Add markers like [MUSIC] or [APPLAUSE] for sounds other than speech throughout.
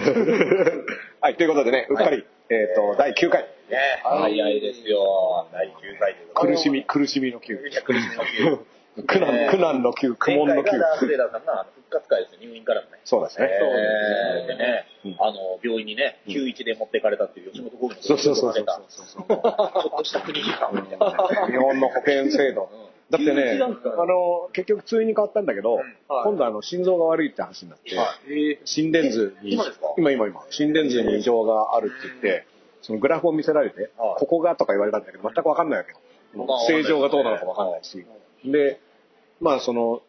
[LAUGHS] はい、ということでね、うっかり、えっ、と、第9回。ね、早いですよ。第9回ということで苦しみ、苦しみの9。いや苦しみの9。苦難、苦難の9、苦悶の9前回。がダースレーダーさんの復活会ですよ、入院からのね。そうですね。えーでねうん、あの、病院にね、91で持ってかれたっていう吉本興業のそうそうそうそうちょっとした国技館みたいな。日本の保険制度。だってね、あの、結局通院に変わったんだけど、はい。今度あの、心臓が悪いって話になって、は心電図に、今今今今、心電図に異常があるって言って、そのグラフを見せられて、はい。ここがとか言われたんだけど、全くわかんないわけよ。まあ正常がどうなのかわかんないし。で、まあその、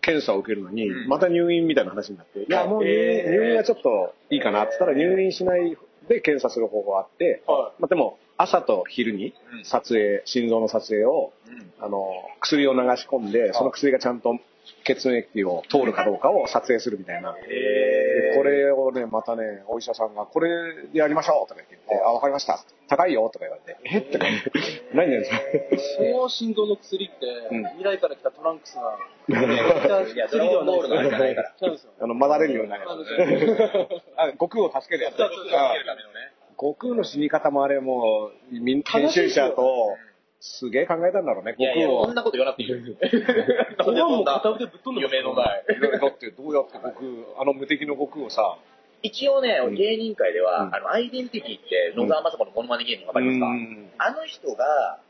検査を受けるのに、うん。また入院みたいな話になって、いや、もう入院,、入院はちょっといいかなって言ったら、入院しないで検査する方法があって、はまあでも、朝と昼にうん。撮影、心臓の撮影を、うん。あの、薬を流し込んで、その薬がちゃんと血液を通るかどうかを撮影するみたいな。でこれをね、またね、お医者さんが、これやりましょうとか言って、あ、わかりました。高いよとか言われて、え？とか言って、[LAUGHS] 何ですか？その心臓の薬って、うん。未来から来たトランクスが、いや、ドラゴンボールのあれじゃないから。あの、混ざれるようになる [LAUGHS] 悟空を助けるやつ。悟空の死に方もあれもう、民研修者と、すげえ考えたんだろうね、悟空を。こんなこと言わなくていいよ。[LAUGHS] そんなもん片腕ぶっ飛んで夢の前。だってどうやって悟空、あの無敵の悟空をさ、一応ね、うん芸人界では、うんあの、アイデンティティって、野沢雅子のモノマネ芸人わかりますか、うんあの人が、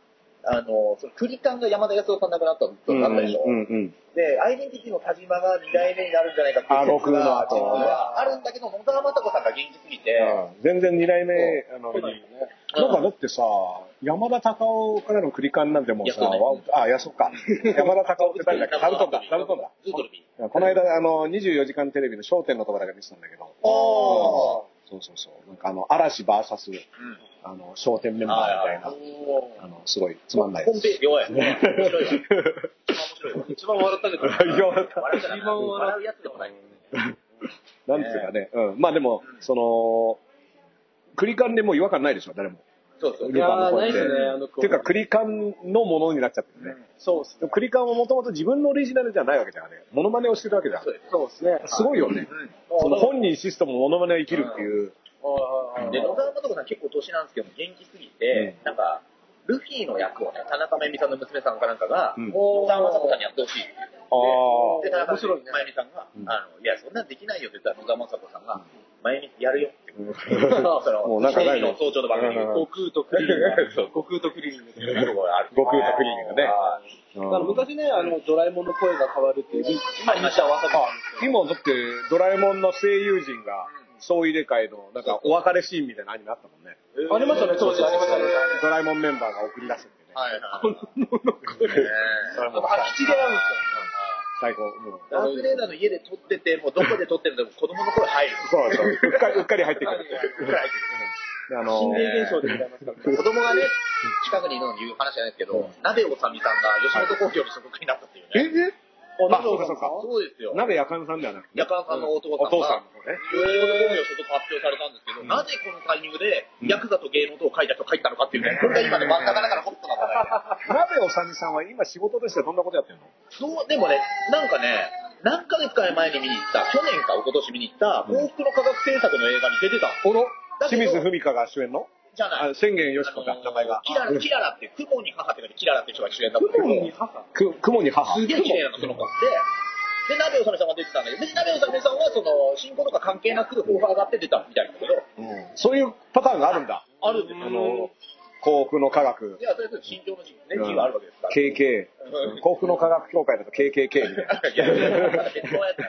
あの、その、クリカンが山田康夫さん亡くなったとなったでしょ、うんうんで、アイデンティティの田島が2代目になるんじゃないかっていうあ悟空の後実はあるんだけど、野沢雅子さんが元気すぎて、うん。全然二代目、あの、来なんかだってさ、山田隆夫からのクリカンなんてもうさ、あ、いや、そっか。[LAUGHS] 山田隆夫って誰だっけ？座布団だ、座布団だ。ズートルビー。この間、あの、24時間テレビの焦点のところだけ見てたんだけど、あそうそうそう。なんかあの、嵐バーサス、うん。あの、焦点メンバーみたいな、あの、すごいつまんないです。ホームペ弱い。面白いわ。一番面白いわ。一番笑ったけど。一番笑笑うやつでもない。なんていうかね、うん。まあでも、その、クリカンでもう違和感ないでしょ、誰も。そうそう。ルパンの声って。いやーないですねあの子っていうか、クリカンのものになっちゃってるね。そうっすでもクリカンはもともと自分のオリジナルじゃないわけじゃん、あれ。モノマネをしてるわけじゃん。そうです。そうですね。すごいよね。その本人システムモノマネを生きるっていう。はいはいはいで、野沢雅子さん結構年なんですけど、元気すぎて、なんか、ルフィの役をね、田中真由美さんの娘さんかなんかが、うん野沢雅子さんにやってほしいって言って。あで、田中面白いね真由美さんが、うんあの、いや、そんなんできないよって言ったら野沢雅子さんが、真由美やるよって。あ。その、もうなんかないの早朝の番組で。うん悟空とクリーンそうが。悟空とクリーンですね。すごいある。悟空とクリーニングねあだから昔ね、あの、ドラえもんの声が変わるっていう、ありましたわさびなんですけど今だって、ドラえもんの声優陣が、総入れ替えの、なんかお別れシーンみたいなのアニメあったもんね。ありましたね、当時ありましたね。ドラえもんメンバーが送り出すってね。はいはい。ねそれも空き地で会うんです最高。もうダースレーダーの家で撮ってて、もうどこで撮ってるんでも子供の声入る。そうそう。うっかり、[LAUGHS] うっかり入ってくる。うっかり入っあよ。心の霊現象でございますからね。子供がね、近くにいるのに言う話じゃないですけど、鍋おさみさんが吉本興業の所属になったっていうね。ええあ、そうかそうか。そうですよ。鍋やかんさんではなくて。夜間さんのお父さんが、お父さんの方ね。吉本興業所属発表されたんですけど、うんなぜこのタイミングで、うんヤクザと芸能とを書いた人書いたのかっていうね、これが今ね、真ん中だからホットな話題で。鍋おさみさんは今仕事としてどんなことやってるの？そう、でもね、なんかね、何ヶ月か前に見に行った、去年か一昨年見に行った、うん幸福の科学制作の映画に出てた。おの清水文香が主演の？じゃない。あ宣言よしこか名前が。キララ、キララって、雲に母って書いてキララって人が主演だったんだけど、雲に母。く雲に母。すげえ綺麗なの、その子で、で、鍋おさめさんが出てたんだけど、別に鍋おさめさんは、その、進行とか関係なく、オファーがあって出たみたいなんだけど、うんそういうパターンがあるんだ。あるんですよ。あの、幸福の科学い、や、それぞれ心情の字、ね、字があるわけですから。KK、うん幸福の科学協会だと KKK みたいな。[LAUGHS] いや、いや別のやつだ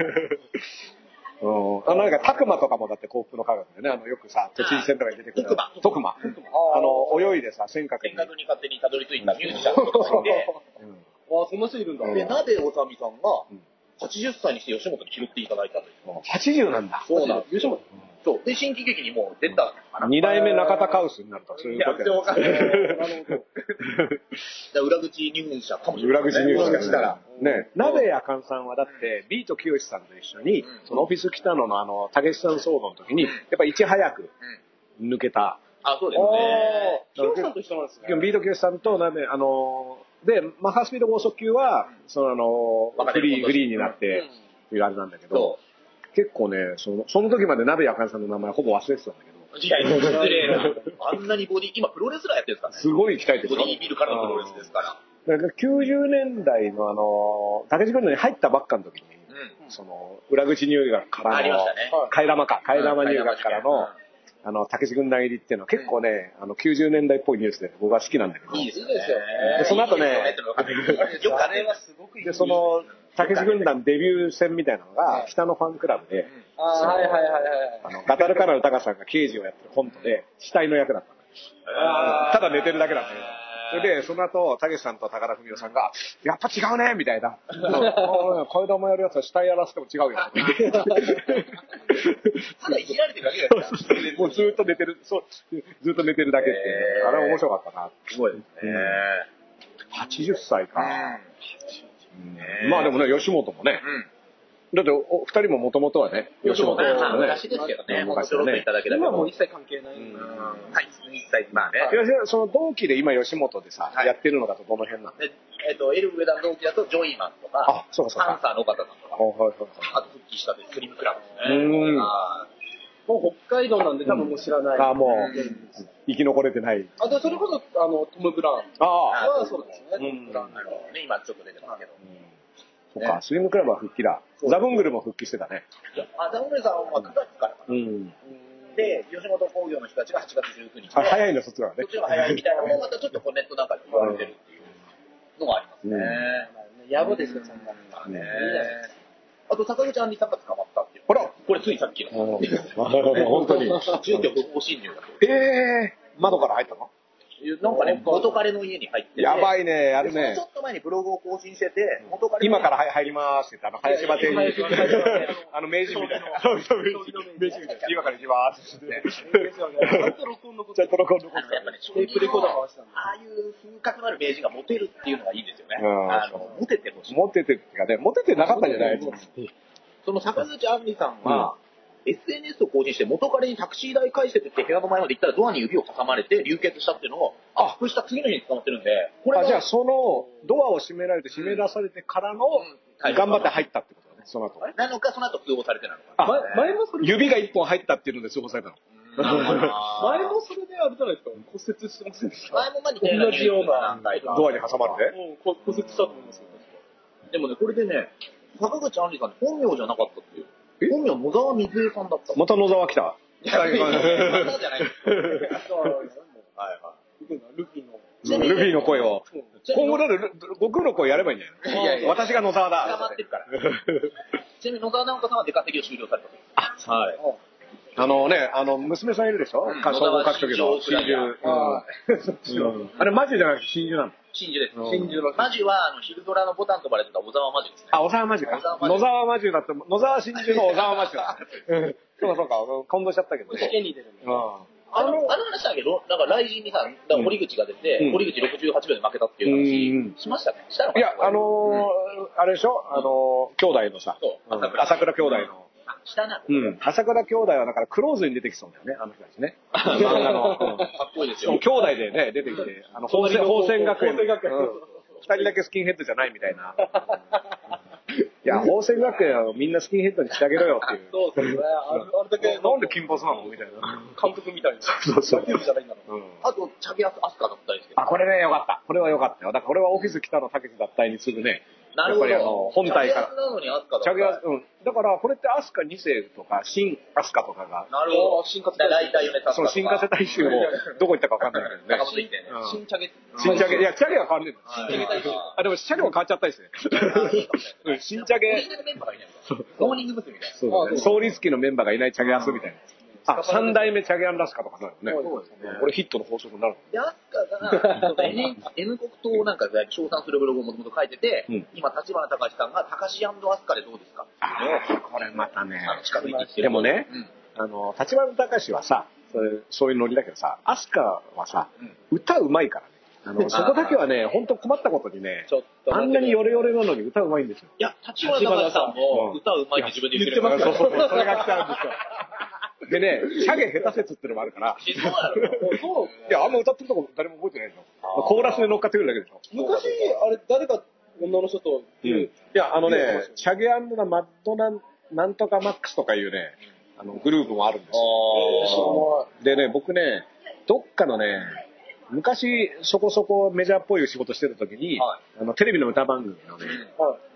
うん、あのなんか、たくまとかもだって幸福の科学でね、あの、よくさ、都知事選とかに出てくる。徳間徳間。あの、泳いでさ、尖閣に。見学に勝手にたどり着いたミュージシャンの人がいて、うんあ、そんな人いるんだ。うんで、鍋おさみさんがうん、80歳にして吉本に拾っていただいたという。80なんだ。そうなんです吉本。そう。で、新喜劇にもう出たかな。二代目中田カウスになるとか、そういうこと全然わかんない。なるほど。で裏口入社かもしれない、裏口入社もしたら。ね、鍋やかんさんはだって、ビートきよしさんと一緒に、うんそのオフィス北野のあの、たけしさん騒動の時に、やっぱいち早く抜けた。あ、そうですね。キヨさんと一緒なんですね。ビートきよしさんと鍋、あの、で、マッハスピード剛速球は、そのあの、フリー、フリーになって、いうあれなんだけどそ、結構ね、その、その時まで鍋やかんさんの名前ほぼ忘れてたんだけど、失礼な。あんなにボディ、今プロレスラーやってるんですからね。すごい鍛えてるボディービルからのプロレスですから。だから90年代のあの、竹地軍団に入ったばっかの時に、うん。その、裏口入学からのありました、ね。替え玉か、替え玉入学からうんの、あの、竹地軍団入りっていうのは結構ね、あの、90年代っぽいニュースで僕は好きなんだけど、いいですよいいでその後ねあれはすごくいい。で、そ、の、竹地軍団デビュー戦みたいなのが、北のファンクラブで、あーはいはいはいはい。あの、ガタルカナルタカさんが刑事をやってるコントで、死体の役だったの。ただ寝てるだけなんだけど。それで、その後、たけしさんと高田文夫さんが、やっぱ違うねみたいな。替え玉やるやつは死体やらせても違うよ。ただいじられてるだけですから。もうずっと寝てる、そう、ずっと寝てるだけっていうあれは面白かったな。すごいですね。80歳か。まあでもね、吉本もね。うん。だって、お二人ももともとはね、吉本まあまあね。昔ですけどね、もう昔ちょろっといただけだけど。今はもう一切関係ない。うんはい、一切、まあね。いやその同期で今吉本でさ、はいやってるのだとどの辺なの？でえっと、エル上田の同期だとジョイマンとか、あ、そうかそうか。パンサーの岡田さんとか、はいはいはいあと復帰したでスリムクラブですね。うんはもう北海道なんで多分もう知らない。あ、もう生き残れてない。あ、で、それこそ、あの、トム・ブラウンああ。はそうですね。うんトムブラウン今ちょっと出てますけど。そっか、スリムクラブは復帰だ。ザブングルも復帰してたね。あ、ダウンレさんは9月からかうん。な。で、吉本興業の人たちが8月19日早いの、そっちがねそっ。ちの方が早いみたいなのもまたちょっとこうネットなんかで言われてるっていうのがありますね。野暮ですよ、そんなの。まあね。あと、坂口杏里さんが捕まったっていう。ほらこれついさっきの。[LAUGHS] 本当に。住居不法侵入だと。ええ窓から入ったの？なんかね、元彼の家に入ってて。やばいね、やるねちょ。っと前にブログを更新してて、元彼の今から入りますって言って、あの、林場亭にあの、名人みたいな。そうそう、名人名人みたいな。今から行きますって言って。ですよね。ちゃんと録音のこと。ちゃんと録音残ってあのやっぱね、テープレコーダー回したああいう風格のある名人がモテるっていうのがいいですよね。うんあの、モテてほしい。モテてっていうかね、モテてなかったんじゃない？その坂口杏里さんは、SNS を更新して元彼にタクシー代返してって部屋の前まで行ったらドアに指を挟まれて流血したっていうのをアップした次の日に捕まってるんで、これあ、がじゃあその、ドアを閉められて閉め出されてからの、はい頑張って入ったってことだね、その後。なのか、その後通報されてなのか。あ前前もそれ、指が一本入ったっていうので通報されたの。[LAUGHS] 前もそれであれじゃないですか。骨折してませんでした。前も同じようなドアに挟まれて？うんこ骨折したと思いますよ、でもね、これでね、坂口杏里さん本名じゃなかったっていう。え？本名野沢水江さんだった。また野沢来た。いやいやいやまだじゃない。はいはルフィの。ルフィの声を。うん今後だって、悟空の声やればいいんじゃない？いやいや私が野沢い。捕っ。てるから。[LAUGHS] ちなみに野沢直子さんは出稼ぎを終了されたと。あ、はい。あのね、あの、娘さんいるでしょ？うん総合格闘技の真珠。うんあれマジじゃなくて真珠なの？真珠です。うん真珠の。マジは、あの、昼ドラのボタンと呼ばれてた小沢マジですね。あ、小沢マジか野沢マジだって、野沢真珠の小沢マジだ。[LAUGHS] うんそうかそうか、混同しちゃったけど試ね。験に出るんで。うんあの、あの話だけど、なんか来人にさ、堀口が出て、うん堀口68秒で負けたっていううん話、しましたね。したのかないや、あのー、あれでしょ？あのー、兄弟のさ、朝倉兄弟の。あ、したな。うん。朝倉兄弟はだからクローズに出てきそうだよね、あの人たちね。[LAUGHS] 漫画の。うんかっこいいですよ。兄弟でね、出てきて、あの、法政法政学園。学園うん二人だけスキンヘッドじゃないみたいな。いや、法政学園はみんなスキンヘッドにしてあげろよっていう。そうですね。あれあれだけ、なんで金髪なのみたいな。監督みたいな。そうそう野球部じゃないんだろう。うんあと、チャゲアスアスカだったりですけど。あ、これね、よかった。これはよかったよ。だからこれはオフィス北野武脱退に次ぐね。なるほど。やっぱりあの本体からチャゲアスなのにアスカだった。チャゲアス、うん。だからこれってアスカ2世とか、新アスカとかが、なるほど。新活大体米田その新加瀬大衆を [LAUGHS] どこ行ったかわかんないけどね新チャゲ。新チャゲ、いや、チャゲは変わんねえんだよはい新チャゲ大衆。あ、でもチャゲも変わっちゃったりして。うん [LAUGHS] 新チャゲ、モーニング娘。みたいな。そうだね。あそう創立期のメンバーがいないチャゲアスみたいな。あ、三代目チャゲアンラスカとかなるよね。そうですねこれヒットの法則になる。で、アスカが、[LAUGHS] N, N 国党をなんか称賛するブログをもともと書いてて、うん今、立花隆さんが、高志アスカでどうですかっていうのをこれまたね。近づいてきてる。でもねうん、あの、立花隆はさ、そういうノリだけどさ、アスカはさ、歌うまいからね。あの、そこだけはね、本当困ったことにねちょっ、とあんなにヨレヨレなのに歌うまいんですよ。いや、立花隆さんもうん歌うまいって自分で言ってる言ってますそうそうそう、[LAUGHS] それが来たんですよ。でね、チャゲ下手説ってのもあるから、そうなの？そう。や、あんま歌ってるとこ誰も覚えてないでしょ。コーラスで乗っかってくるだけでしょ。昔、あれ、誰か女の人と、いや、あのね、チャゲアンドなマッドななんとかマックスとかいうね、あの、グループもあるんですよ。あでね、僕ね、どっかのね、昔そこそこメジャーっぽい仕事してた時に、はあのテレビの歌番組のね、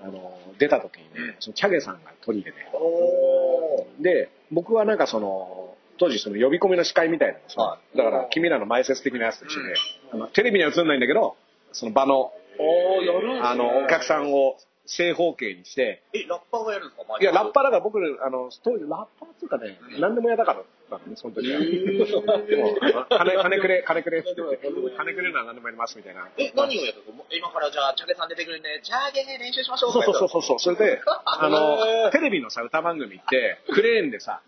あの出た時にね、そのチャゲさんが取り入れて、で、僕はなんかその、当時その呼び込みの司会みたいなだから君らの前説的なやつと一緒で、あのテレビには映んないんだけど、その場の、おねあの、お客さんを正方形にして、え、ラッパーがやるんですか？いや、ラッパーだから僕、あの、当時ラッパーっていうかね、何でも嫌だからだね、その時は。でも、金、金くれ、金くれって言って、金くれるなら何でもやりますみたいな。え、何をやったの今からじゃあ、チャゲさん出てくるんで、チャゲ練習しましょうそうそうそうう。そうそう。それで、あの、テレビのさ、歌番組って、クレーンでさ、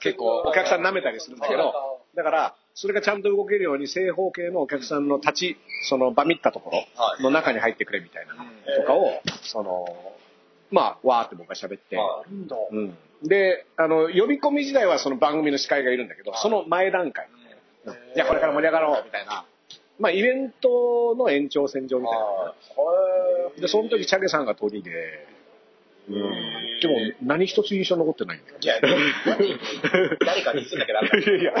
結構お客さん舐めたりするんだけど、だから、それがちゃんと動けるように正方形のお客さんの立ち、そのバミったところの中に入ってくれみたいなとかを、その、まあ、わーって僕が喋って、はうん。で、あの、呼び込み時代はその番組の司会がいるんだけど、その前段階。じゃあこれから盛り上がろうみたいな。まあ、イベントの延長線上みたいな。で、その時、チャゲさんが鳥で、うん。でも、何一つ印象残ってないんだよ。いや、[LAUGHS] 誰かにすんだけど、いやいや、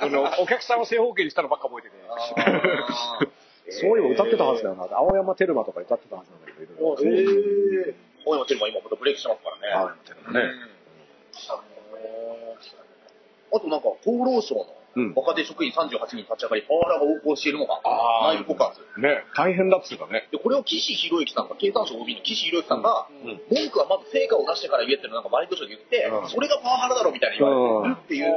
あの、お客さんを正方形にしたのばっか覚えてて。[LAUGHS] そういえば歌ってたはずだよな。青山テルマとか歌ってたはずなんだけど、いろいろ。えー。大山テルマ今またブレイクしてますからね。青山テルマね。あとなんか、厚労省のうん。若手職員38人立ち上がり、パワハラが横行しているのが内部告発。ね、大変だっつうかね。で、これを岸博之さんが、経産省 OB の岸博之さんが、うん。文句はまず成果を出してから言えってのをなんかマインドで言って、うん。それがパワハラだろみたいに言われてるっていう、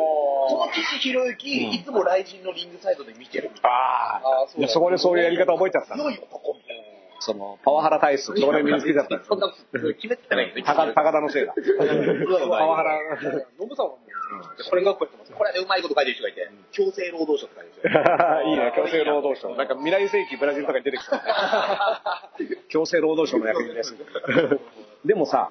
その岸博之、うん。いつも雷神のリングサイドで見てるみたいああーそうあ。いや、そこでそういうやり方覚えちゃった。強い男みたいな。その、パワハラ体質、そこで身につけちゃったんですそんな決めてないけど、高高田のせいだ。パワハラ。ノブさんはもう、これ学校やってますよ。これでうまいこと書いてる人がいて、強制労働省って書いてる人 [LAUGHS] いいね、強制労働省。なんか未来世紀ブラジルとかに出てきたね。[LAUGHS] 強制労働省の役人です。[LAUGHS] でもさ。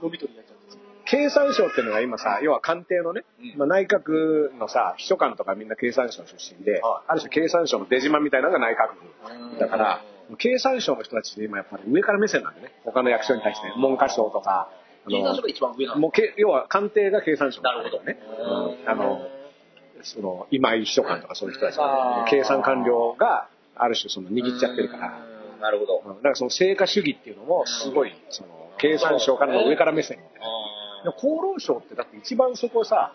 経産省っていうのが今さ、要は官邸のね、うんまあ、内閣のさ、秘書官とかみんな経産省出身で、はいある種経産省の出島みたいなのが内閣府。だから、経産省の人たちって今やっぱり上から目線なんでね、他の役所に対して、文科省とか、あ経産省が一番上なのもうけ要は官邸が経産省なるほどね。うん。うんあの、その、今井秘書官とかそういう人たちあー。経産官僚がある種その握っちゃってるから、うん。なるほど。うん。だからその成果主義っていうのもすごい、その、経産省からの上から目線みたいな。厚労省ってだって一番そこをさ、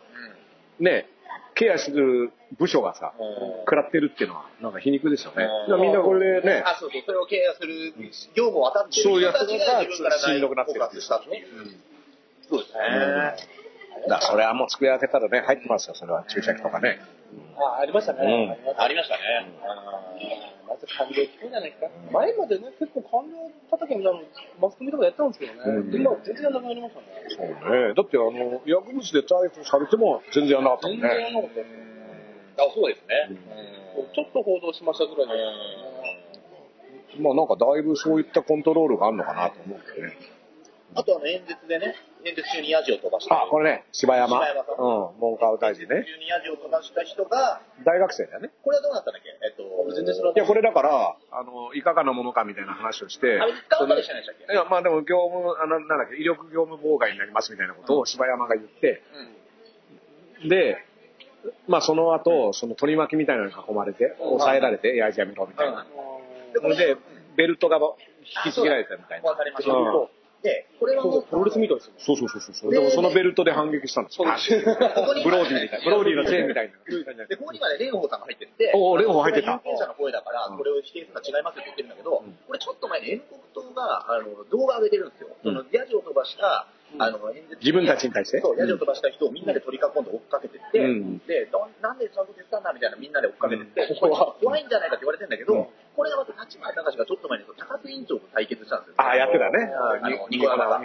ね、ケアする部署がさ、うん食らってるっていうのはなんか皮肉ですよね。みんなこれでね、あ、そうそう、それをケアする業務を渡ってる人たちがが自分からしんどくなってるっていう。そうですね。だからそれはもう机開けたらね、入ってますよ、それは注射器とかね。あ、ありましたね。うんありましたありましたね。まず官僚聞くんじゃないですか。前までね、結構官僚叩きみたいなのマスコミとかやってたんですけどね。うん今全然なくなりましたね。そうね。だってあの、薬物で逮捕されても全然やんなかったもん全然やんね。なかった。あ、そうですね。ちょっと報道しましたぐらいで。まあなんかだいぶそういったコントロールがあるのかなと思うけどね。あとあの演説でね、演説中にヤジを飛ばした。あ、これね、柴山。柴山さんうん、文科大臣演説ね。中にヤジを飛ばした人が、大学生だよね。これはどうなったんだっけ？えっと、全然知らないいや、これだから、あの、いかがなものかみたいな話をして、あれ使うまでしたっけ？いや、まあでも業務、あの、なんだっけ、威力業務妨害になりますみたいなことを柴山が言って、で、まあその後、その取り巻きみたいなのに囲まれて、抑えられて、いや、じやめろみたいな。でそれで、ベルトが引きちぎられたみたいな。わかりました。うんで、これはもう、プロレスみたいですよ。ね。そうそうそうそう。でもそのベルトで反撃したんです。よ。ここにブローディーみたいな。ブローディーのチェーンみたいな。で、ここにはね、蓮舫さんが入ってって、おー蓮舫入ってた。有権者の声だから、うん。これを否定するのは違いますって言ってるんだけど、うん。これちょっと前に遠国党が、あの、動画を上げてるんですよ。うん。その、ヤジを飛ばした、あの、自分たちに対して？そう、ヤジを飛ばした人をみんなで取り囲んで追っかけてって、うん。で、なんでそういうこと言ったんだみたいなみんなで追っかけてって、怖いんじゃないかって言われてるんだけど、うんこれがまた立花隆がちょっと前に高須委員長と対決したんですよ。あやってたねあの、ニニコ生が。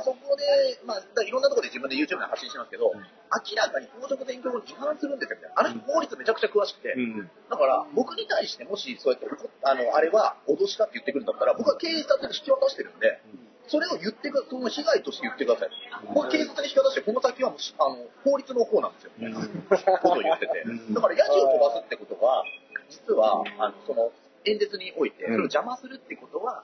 そこで、まあ、いろんなところで自分で YouTube で発信してますけど、明らかに公職選挙法に違反するんですよ、みたいな。あの人法律めちゃくちゃ詳しくて、うん。だから、僕に対してもし、そうやって、あの、あれは脅しだって言ってくるんだったら、僕は警察に引き渡してるんで、それを言ってくその被害として言ってください。これ警察に引き渡して、この先はもうしあの法律の方なんですよ。ことを言っててうん。だから、ヤジを飛ばすってことは、実は、あの、その、演説において、そうん。れを邪魔するってことは、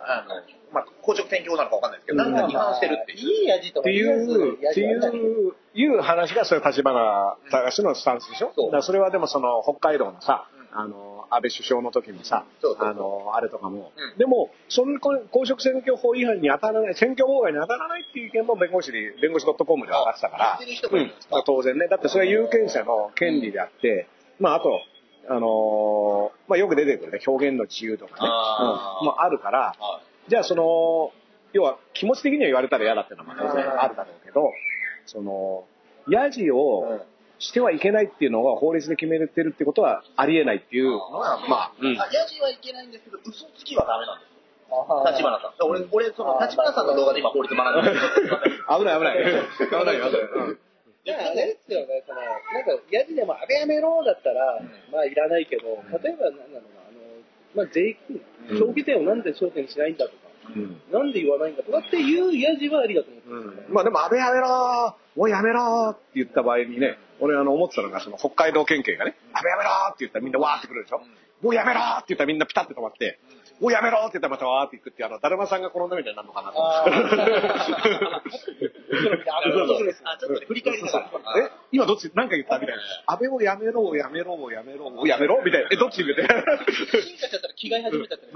あの、まあ、公職選挙法なのかわかんないですけど、なんか違反してるっていう。いい味とかっていう、っていう、いう話が、それ立花隆のスタンスでしょ？そう。だからそれはでもその、北海道のさ、あの、安倍首相の時にさそうそう。そうあの、あれとかも、うん。でも、その公職選挙法違反に当たらない、選挙妨害に当たらないっていう意見も弁護士に、弁護士 .com で上がってたから。うん。当然ね。だってそれは有権者の権利であって、まあ、あと、あのーまあ、よく出てくるね、表現の自由とかね、あー。うん。もあるから、はじゃあその、要は気持ち的には言われたら嫌だっていうのはまあ当然あるだろうけど、その、ヤジをしてはいけないっていうのが法律で決めてるってことはありえないっていう。のは、まあ、うん。あ、ヤジはいけないんですけど、嘘つきはダメなんです立花さん。俺、俺、その、立花さんの動画で今法律学んでる。[LAUGHS] 危ない危ない。[LAUGHS] 危ない危ない。うんいやあれですよね、その、なんか、ヤジでも、あべやめろだったら、ん。まあ、いらないけど、例えば、なんだろうな、あの、まあ、税金、うん。消費税をなんで焦点にしないんだとか、うん。なんで言わないんだとかっていうヤジはありだと思ってます、まあでも、安倍やめろーもうやめろーって言った場合にね、俺あの思ってたのが、その北海道県警がね、安倍やめろーって言ったらみんなわーってくるでしょ、もうやめろーって言ったらみんなピタって止まって、もうやめろーって言ったらまたわーっていくってあの、だるまさんが転んだみたいになるのかなと思って。ちょっとね振り返りながら。え今どっち何か言ったみたいな。安倍をやめろをやめろをやめろをやめろみたいな。え、どっち言うて。進化しちゃったら着替え始めちゃったら、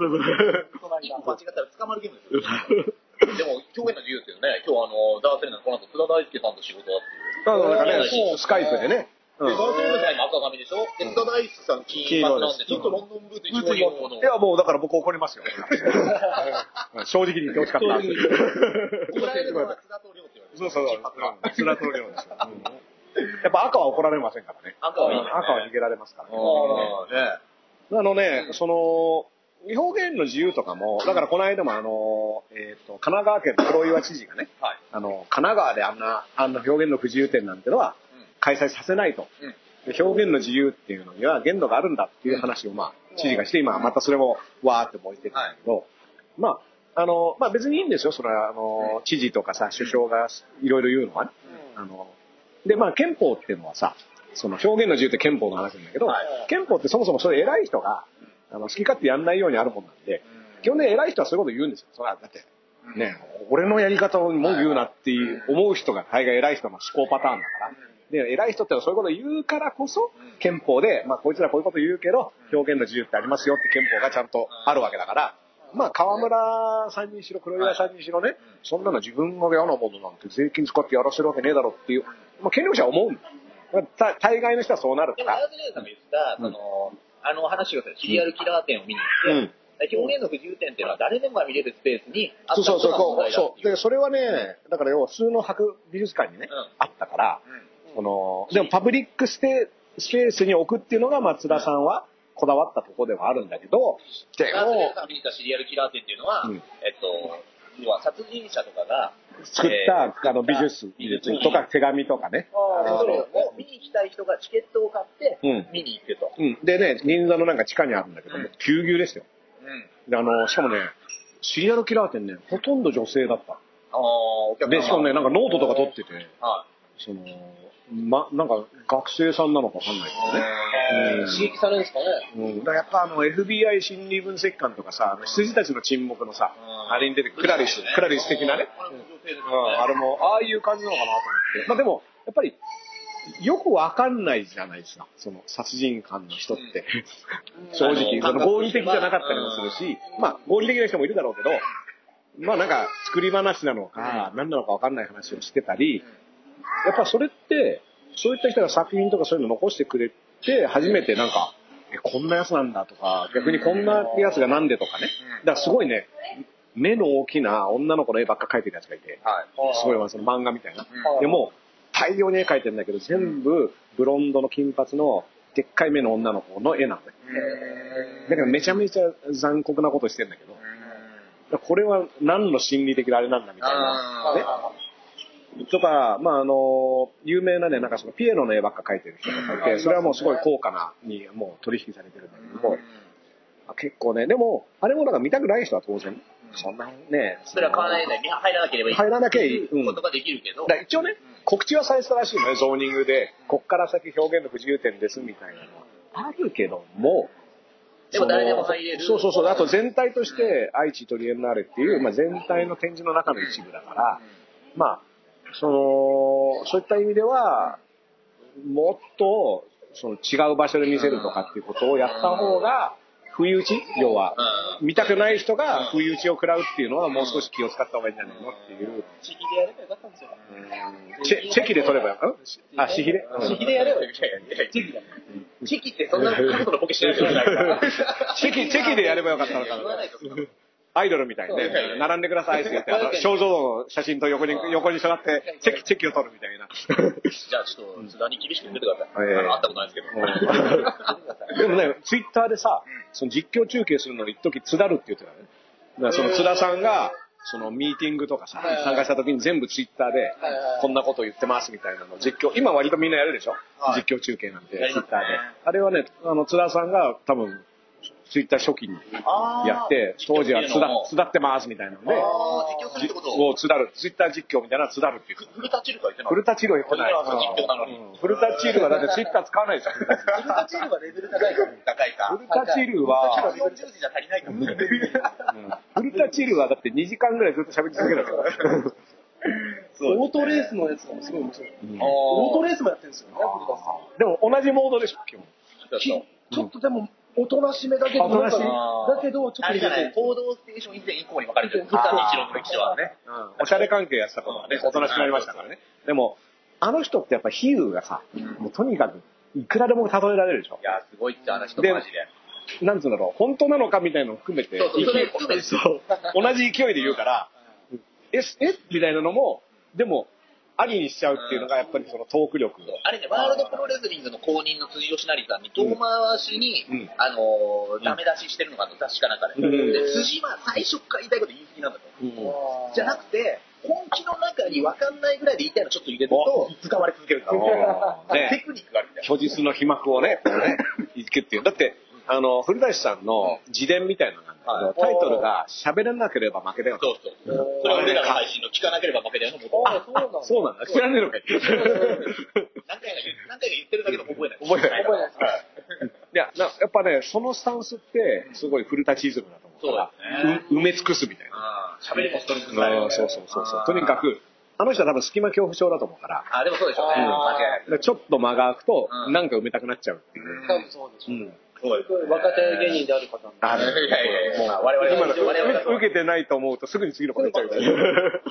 隣が一個間違ったら捕まるゲームですよ。でも、表現の自由っていうね、今日あの、ダースレナのこの後、津田大介さんと仕事だっていう。なんかね、スカイプでね。うで、んダースレナさん今赤髪でしょ？で、津田大介さん金髪なんで、ちょっとロンドンブーツ一応用の。いや、もうだから僕怒りますよ。[LAUGHS] 正直に言ってほしかった。怒られるのは津田と亮って言われる。そうそうそう。スラトリオですよ。やっぱ赤は怒られませんからね。赤は赤は逃げられますからね。あのね、その、表現の自由とかも、だからこの間もあの、えっ、と、神奈川県の黒岩知事がね、はい。あの、神奈川であんな、あんな表現の不自由展なんてのは開催させないと。うん。で表現の自由っていうのには限度があるんだっていう話を、まあ、知事がして、今またそれもわーって燃えてるんだけど、まあ、あの、まあ別にいいんですよ、それは、あの、知事とかさ、首相がいろいろ言うのはね。あの、で、まあ憲法っていうのはさ、その表現の自由って憲法の話なんだけど、はい憲法ってそもそもそれ偉い人が、あの、好き勝手やんないようにあるもんなんで、基本的に偉い人はそういうこと言うんですよ。それはだって、ね、俺のやり方をもう言うなっていう思う人が大概偉い人の思考パターンだから。で、偉い人ってのはそういうこと言うからこそ、憲法で、まあこいつらこういうこと言うけど、表現の自由ってありますよって憲法がちゃんとあるわけだから、まあ河村さんにしろ、黒岩さんにしろね、そんなの自分が嫌なものなんて税金使ってやらせるわけねえだろっていう、まあ権力者は思うん。だ大概の人はそうなるから。あの話をさ、シリアルキラー展を見に行って、表現の不自由展っていうのは誰でもが見れるスペースにあったそうそうそう。そう。それはね、だから要は普通の博美術館にね、うん。あったから、うん。その、でもパブリックステスペースに置くっていうのが松田さんはこだわったところではあるんだけど、でダースレナもさんが見に行ったシリアルキラー展っていうのは、うん。えっと、要は殺人者とかが、作った、あの美術美術とか手紙とかね。でそれを見に行きたい人がチケットを買ってうん、見に行くと。うん。でね、銀座のなんか地下にあるんだけども、ぎゅうぎゅうですよ。うん。で、あの、しかもね、シリアルキラー展ね、ほとんど女性だった。ああ、お客様で、しかもね、なんかノートとか取ってて、はその、ま、なんか学生さんなのかわかんないけどね。うん。刺激されるんですかね。うん、だからやっぱあの FBI 心理分析官とかさ、あの羊たちの沈黙のさ、うん。あれに出てくるクラリス、クラリス的なね、あれもあれも、ああいう感じなのかなと思って。まあでも、やっぱり、よくわかんないじゃないですか、その殺人犯の人って。[LAUGHS] 正直、その合理的じゃなかったりもするし、まあ合理的な人もいるだろうけど、まあなんか作り話なのか、何なのかわかんない話をしてたり、やっぱそれって、そういった人が作品とかそういうの残してくれて、初めてなんか、え、こんなやつなんだとか、逆にこんなやつがなんでとかね。だからすごいね、目の大きな女の子の絵ばっか描いてるやつがいて、はい。すごいその漫画みたいな。うんでも、大量に絵描いてるんだけど、全部ブロンドの金髪のでっかい目の女の子の絵なんだよ。だからめちゃめちゃ残酷なことしてるんだけど、これは何の心理的なあれなんだみたいな。ねとか、まああの、有名なね、なんかそのピエロの絵ばっか描いてる人がいて、それはもうすごい高価なにもう取引されてるんだけども、あ結構ね、でも、あれもなんか見たくない人は当然、そんなね、それは買わないで入らなければいい。入らなきゃいいうん。ことができるけど。一応ね、告知はされてたらしいのね、ゾーニングで、こっから先表現の不自由点ですみたいなのは。あるけども、でも誰でも入れる。そうそうそう。あと全体として愛知トリエンナーレっていう、まあ、全体の展示の中の一部だから、まあ、その、そういった意味では、もっと、その違う場所で見せるとかっていうことをやった方が、不意打ち要は、見たくない人が不意打ちを食らうっていうのはもう少し気を使った方がいいんじゃないのっていう。地域でやればよかったんですよ。チェチェキで取ればよかったあ、私費で、うん地域でやればよかっいやいやいやチェキだ。チェキってそんな角度のボケしてないじゃないか。チェキ、チェキでやればよかったのかなアイドルみたいにね、並んでくださいって言って、あの肖像の写真と横に、横に座って、チェキ、チェキを取るみたいな。じゃあちょっと津田に厳しく言ってください。会ったことないですけど。[LAUGHS] でもね、ツイッターでさ、その実況中継するのに一時津田るって言ってたね。だからその津田さんが、そのミーティングとかさ、参加した時に全部ツイッターでこんなこと言ってますみたいなのを実況、今割とみんなやるでしょ？はい。実況中継なんて、ツイッターで。あれはね、あの、津田さんが多分、ツイッター初期にやって、当時は津田実況ってますみたいなので、実況するってことを津田る、ツイッター実況みたいなのは津田るっていう。古田チルカ言ってない古田チルは言ってない。俺らは実況なのにうん古田チルはだってツイッター使わないでしょ。た。古田チームがレベル高いから。高いか。古田チルは、140時じゃ足りないかも。うん古田チルはだって2時間ぐらいずっと喋り続けたから。オートレースのやつがすごい面白い。あオートレースもやってるんですよね、古田さん。でも同じモードでしょ、基本。ーちょっとでも、おとなしめだけど、だけど、ちょっとあれじゃない、る。報道ステーション以前以降に分かれてる。の歴史はね。おしゃれ関係やってた頃はね、おとなしくなりましたからね。でも、あの人ってやっぱ比喩がさ、もうとにかく、いくらでも例えられるでしょい。や、すごいってあの人でマジで。なんつうんだろう、本当なのかみたいなのを含めて、そうそうそれ含めてそう同じ勢いで言うから、え、え？みたいなのも、でも、ありにしちゃうっていうのがやっぱりそのトーク力。あれね、ワールドプロレスリングの公認の辻吉成さんに遠回しに、うん。あのーダメ出ししてるのがあの雑誌かなんかで、うん。で辻は最初から言いたいこと言い過ぎなんだと。うん。じゃなくて、本気の中に分かんないぐらいで言いたいのちょっと入れると、使われ続けるんだ。ね。[LAUGHS] テクニックがあるみたいな。虚実の皮膜をね、ね、[LAUGHS] いけっていう。だって、あの、古舘さんの自伝みたいなのなんだけど、タイトルが喋れなければ負けだよ。そうそう。それは俺らの配信の聞かなければ負けだよの元あ、そうなんだ。そうなんだ。知らねえのかい。何回か言う何回か言ってるだけでも覚えない。覚えない覚えないいいや、なやっぱね、そのスタンスって、すごい古舘イズムだと思うから、そうですねう埋め尽くすみたいな。喋りもストレスないうんそうそうそうそう。とにかく、あの人は多分隙間恐怖症だと思うから、あ、でもそうでしょうね。ちょっと間が空くと、うんなんか埋めたくなっちゃうっていう。多分そうでしょう。若手芸人である方なんで。ある。いやいやいや、まあ我々今の我々は受けてないと思うとすぐに次のこと言っちゃうから。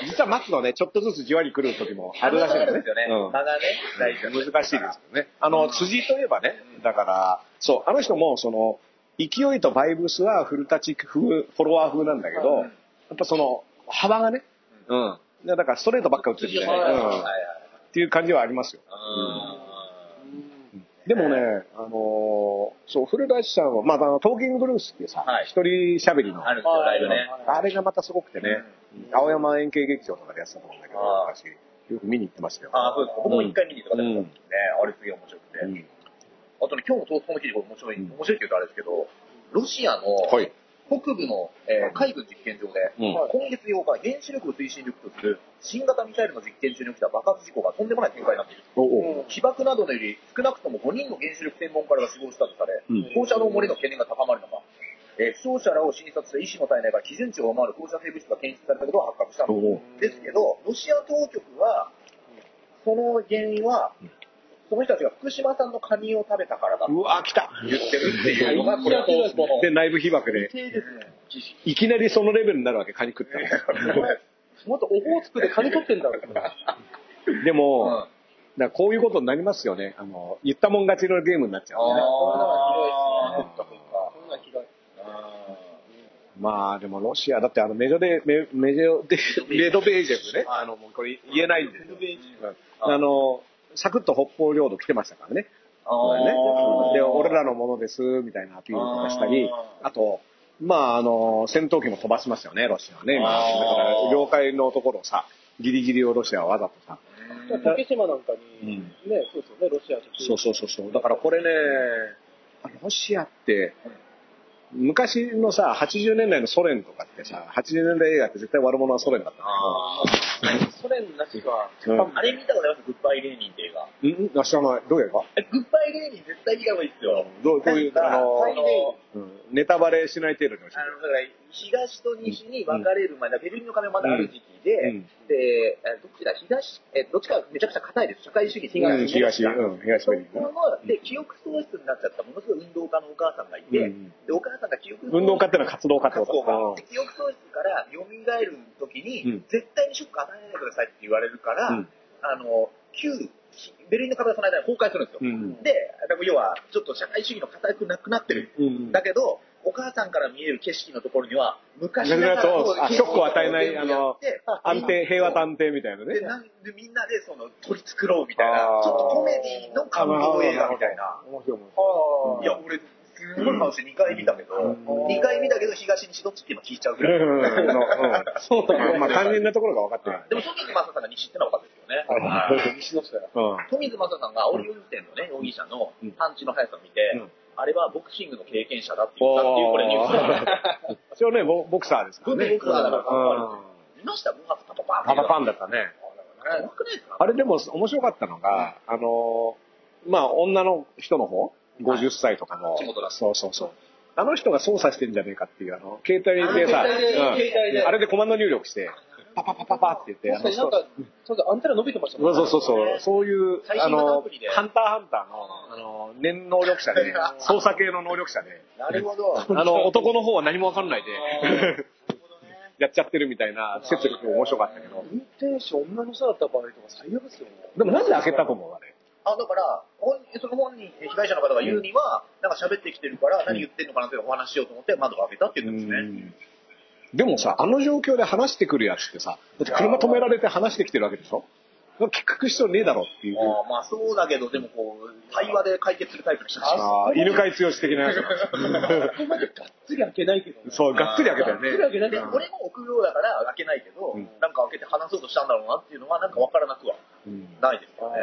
実は待つのね、ちょっとずつじわり来る時もあるらしいんですよね。。うん。間がね、大事だね難しいですよね。あの、辻といえばね、だから、そう、あの人も、その、勢いとバイブスは古舘風、フォロワー風なんだけど、やっぱその、幅がね、うん。でだからストレートばっか打ってるみたいな、うっていう感じはありますよ。でもね、あのーそう、古舘さんは、まあ、あの、トーキングブルースっていうさはい、一、人喋りの、あるんですよ、ライブね。あれがまたすごくてね、青山円形劇場とかでやってたと思うんだけど、あー昔、よく見に行ってましたよ。ああ、そうです。僕も一回見に行ったことありますうんね。あれすげえ面白くて。うんあとね、今日の投稿の記事が面白い、うん面白いって言うとあれですけど、ロシアのはい。北部の、えー海軍実験場で、うん。今月8日、原子力を推進力とする新型ミサイルの実験中に起きた爆発事故がとんでもない展開になっている。おお。被爆などにより少なくとも5人の原子力専門家らが死亡したとされ、うん。放射能漏れの懸念が高まる中、えー負傷者らを診察した医師の体内から基準値を上回る放射性物質が検出されたことが発覚した。のおお。ですけど、ロシア当局は、その原因は、その人たちが福島産のカニを食べたからだとうわ、来た言ってるっていうのが、これ。で、内部被爆で、いきなりそのレベルになるわけ、カニ食ったら。もっとオホーツクでカニ取ってんだろう。でも、うんだこういうことになりますよね。あの、言ったもん勝ちのゲームになっちゃうんでね。あーそんなひどいですね。まあでもロシア、だってあのメジョデ、メメジョデ、メドベージェフね。あの、もうこれ言えないんですよ。うんあの、サクッと北方領土来てましたからね。ね、で、俺らのものです、みたいなアピールとかしたり、あと、まあ、あの、戦闘機も飛ばしますよね、ロシアはね。今だから、領海のところをさ、ギリギリをロシアはわざとさ。竹島なんかに、うん。ね、そうですよね、ロシアそうそうそうそう。だからこれね、ロシアって、昔のさ、80年代のソ連とかってさ、80年代映画って絶対悪者はソ連だったんだけど、ソ連なしか、うんあれ見たことあります？グッバイレーニンって映画。うんあ知らない。どういう映画？えグッバイレーニン絶対見た方がいいですよ。どうどういう、あのあのうんネタバレしない程度に教あの、だから、東と西に分かれる前、ベルリンの壁まだある時期で、うん。で、えどっちだ、東、え、どっちかめちゃくちゃ硬いです。社会主義えて。うん東、東うん、東ベルリン。で、記憶喪失になっちゃったものすごい運動家のお母さんがいて、うんで、お母さんが記憶喪失運動家ってのは活動家ってこと？活動うん家。で記憶喪失から蘇る時に、うん。絶対にショック与えないでくださいって言われるから、うん。あの、旧、ベルリンの壁がその間に崩壊するんですよ。うん。で、要は、ちょっと社会主義の硬くなくなってる。うん。だけど、お母さんから見える景色のところには、昔だからそうそうあショックを与えない景色を全部やって安定、平和と安定みたいなねで、。なんでみんなでその取り繕うみたいなちょっとコメディの感動映画みたいな。面白い面白あいや、俺、すごい楽しい。2回見たけど、うん2回見たけど、東西どっちって今聞いちゃうぐらい。い。うんうん [LAUGHS] そうだね。まあ肝心なところが分かってる。でも、富水正さんが西ってのは分かってるんですよね。はい西の人や。うん富水正さんが煽り運転のね、容疑者のうんパンチの速さを見て、うんあれはボクシングの経験者だって言ったっていう、これニュース一応ね、ボボクサーですからね。ボクサーだからうん見ました5発パパパパパパンンだったね。あれでも面白かったのが、あのー、まあ、女の人の方、50歳とかの、そうそうそう。あの人が操作してんじゃねえかっていう、あの、携帯でさ、あれでコマンド入力して、パパパパパって言って、あの確かになんか、ちょっとアンテナ伸びてましたそうそうそうそう、そういう、あの、ハンターハンターの、あの、念能力者で、操作系の能力者で、なるほど。あの、男の方は何もわかんないで、やっちゃってるみたいな説力も面白かったけど、運転手女の人だった場合とか最悪ですよね。でもなんで開けたと思うあれ。あ、だから、その本人、被害者の方が言うには、なんか喋ってきてるから、何言ってんのかなってお話ししようと思って窓を開けたって言ってますね。でもさ、あの状況で話してくるやつってさ、だって車止められて話してきてるわけでしょ？聞く必要ねえだろっていう。あーまあそうだけど、でもこう、対話で解決するタイプの人たち。あー犬飼剛的なやつ。そこまでがっつり開けないけどね。そう、がっつり開けたよね。がっつり開けないけでど。俺も臆病だから開けないけど、うんなんか開けて話そうとしたんだろうなっていうのは、なんか分からなくはうんないですよね。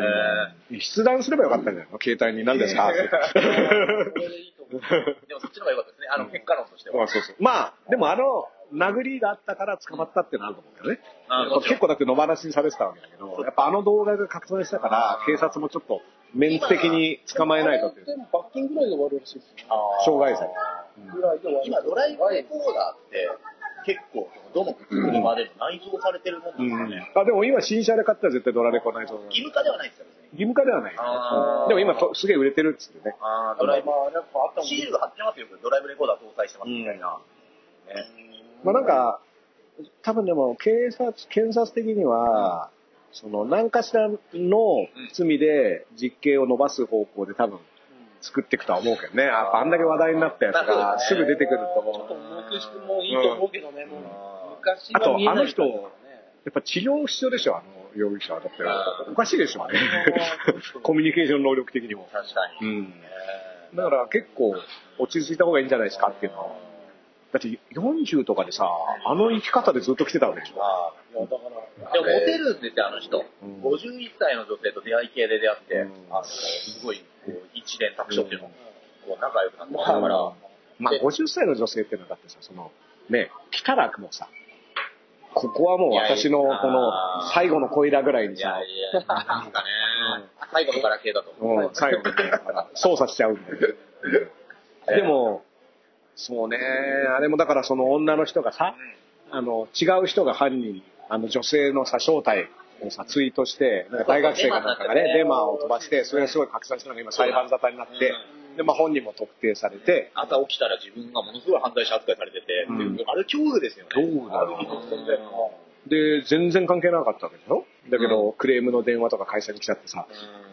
筆談すればよかったんじゃないの？携帯に何ですかって。こ [LAUGHS] れでいいと思う。でもそっちの方が良かったですね。あの、結果論としては。まあそうそう。まあ、でもあの、殴りがあったから捕まったってのあると思うけどね。あもちろん結構だって野放しにされてたわけだけど、やっぱあの動画が拡散したから、警察もちょっとメンツ的に捕まえないとっていう。でも罰金ぐらいで終わるらしいですよ。あー傷害罪。今、ドライブレコーダーって、結構、どの車でも内蔵されてるもんうんなんですよね。あでも今新車で買ったら絶対ドラレコないと思う。義務化ではないですよね。義務化ではないよあーでも今とすげえ売れてるっつってね。あードライブ、まあ、なんかあったもんシールが貼ってますよ、ドライブレコーダー搭載してますみたいな。ねまあなんか、多分でも警察、検察的には、その何かしらの罪で実刑を伸ばす方向で多分作っていくとは思うけどね。ああんだけ話題になったやつがすぐ出てくるちょっとと。重くしてもいいと思うけどね、もう昔あとは見えない人やっぱ治療必要でしょ、あの容疑者は。だっておかしいでしょ、あれ。コミュニケーション能力的にも。確かに。うん。だから結構落ち着いた方がいいんじゃないですかっていうのは。だって40とかでさ、あの生き方でずっと来てたわけでしょ。あいや、だから、ーでもモテるんですよ、あの人。うん51歳の女性と出会い系で出会って、うんあのすごい、こう一連卓上っていうの、こう仲良くなってますから、まあ、50歳の女性っていうのはだってさ、その、ね、来たらもうさ、ここはもう私のこの最後の恋だぐらいにさいや、いや、なんかね、最後のガラケーだと思う。うん最後にね操作しちゃうんだよ。[LAUGHS] でも、そうね、あれもだからその女の人がさ、あの、違う人が犯人、あの女性のさ、正体をさ、ツイートして、なんか大学生かなんかがね、デマを飛ばして、それがすごい拡散したのが今裁判沙汰になって、で、まあ本人も特定されて、朝起きたら自分がものすごい犯罪者扱いされてて、うん。あれ恐怖ですよね。恐怖だな。ある意味存在ので、全然関係なかったわけでしょ？だけど、クレームの電話とか会社に来ちゃってさ。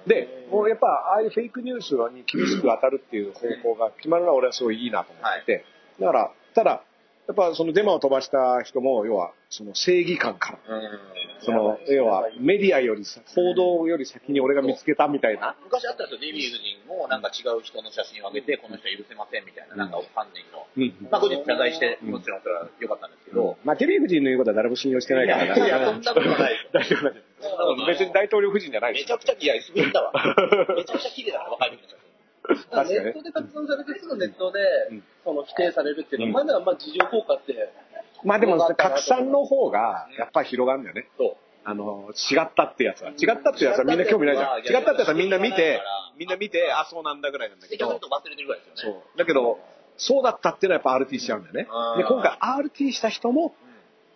で、もうやっぱ、ああいうフェイクニュースに厳しく当たるっていう方向が決まるのは俺はすごいいいなと思ってて。だから、ただ、やっぱそのデマを飛ばした人も、要は、その正義感から、うんその、要はメディアよりさ、報道より先に俺が見つけたみたいな。昔あったんですよ、デヴィ夫人もなんか違う人の写真を上げて、この人は許せませんみたいな、なんか犯人の。うん。まあ後日謝罪して、うんもちろんそれは良かったんですけど、まあ、デヴィ夫人の言うことは誰も信用してないからいやそんなことない [LAUGHS] 大丈夫大丈夫。別に大統領夫人じゃないですめちゃくちゃ、いや、滑ったわ。[LAUGHS] めちゃくちゃ綺麗だから、若い時の写真。確かにねネットで拡散されてすぐネットでうん、その否定されるっていうのは、うんまだまあ事情効果って、まあでも、拡散の方が、やっぱり広がるんだよね。そう。あの、違ったってやつは。違ったってやつはみんな興味ないじゃん。違ったってやつはみんな見て、みんな見て、あ、そうなんだぐらいなんだけどで逆に言う、と忘れてるぐらいですよね。そう。だけど、そうだったっていうのはやっぱ RT しちゃうんだよねあ。ーで、今回 RT した人も、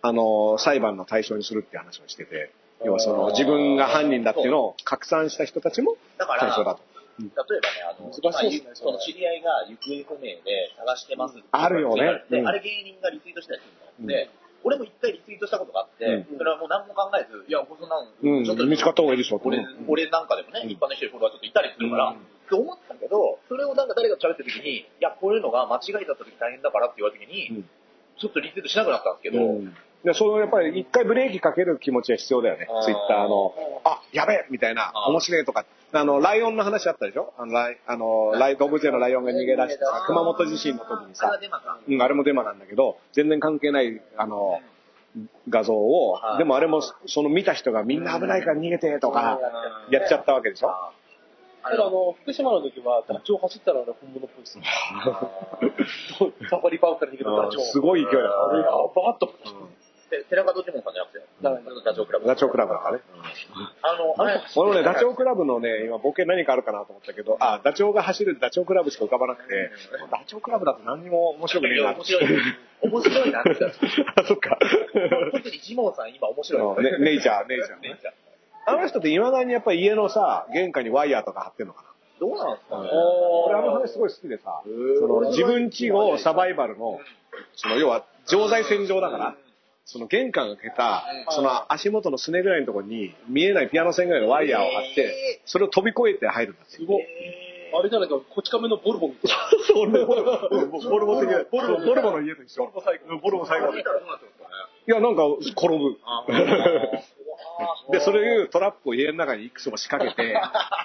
あの、裁判の対象にするって話をしてて、要はその、自分が犯人だっていうのを拡散した人たちもだから、対象だと。例えばね、あの、難しいですねまあその知り合いが行方不明で探してますってあるよね。で、うん。あれ芸人がリツイートしたりするので、俺も一回リツイートしたことがあって、うん。それはもう何も考えず、いや、こそんなん。ちょっと見つかった方がいいでしょ。俺うん。俺なんかでもね、一般の人にフォロワーちょっといたりするから、うん。って思ったけど、それをなんか誰かと喋ってる時に、いや、こういうのが間違いだった時大変だからって言われた時に、うん。ちょっとリツイートしなくなったんですけど、うんで、そのやっぱり一回ブレーキかける気持ちは必要だよね。ツイッターの、あ、やべえみたいな、面白いとか。あの、ライオンの話あったでしょ？あの、ライあのライ動物園のライオンが逃げ出してさ、熊本地震の時にさ。うん、あれもデマなんだけど、全然関係ない、あの、画像をは、いでもあれも、その見た人がみんな危ないから逃げてとか、やっちゃったわけでしょ？あただあの、福島の時は、ダチョウ走ったらあれ本物っぽいですね。[LAUGHS] サファリパークから逃げたダチョウ。すごい勢いだあれ、やばと。で寺門ジモンさんじゃなくて、ダチョウクラブ。ダチョウ倶楽部だからね。あの、あれ、このね、ダチョウ倶楽部のね、今ボケ何かあるかなと思ったけど、あ、ダチョウが走るダチョウ倶楽部しか浮かばなくて、ダチョウ倶楽部だと何にも面白くねえな。面白い。面白いなって。あ、[LAUGHS] そっか。特にジモンさん今面白い。ねネイチャー、ネイチャーね。あの人って未だにやっぱり家のさ、玄関にワイヤーとか貼ってんのかな。どうなんですかね。俺あの話すごい好きでさ、その自分家をサバイバルの、その要は常在戦場だから、その玄関が開けた、その足元のすねぐらいのところに見えないピアノ線ぐらいのワイヤーを貼って、それを飛び越えて入るんだって。すごい。あれじゃないか、こち亀のボルボみたいな。そう、俺ボルボ、ボルボ的な、ボルボ、ボルボの家と一緒。ボルボ最後。ボルボ最後。い。や、なんか、転ぶ。あ [LAUGHS] で、それいうトラップを家の中にいくつも仕掛けて、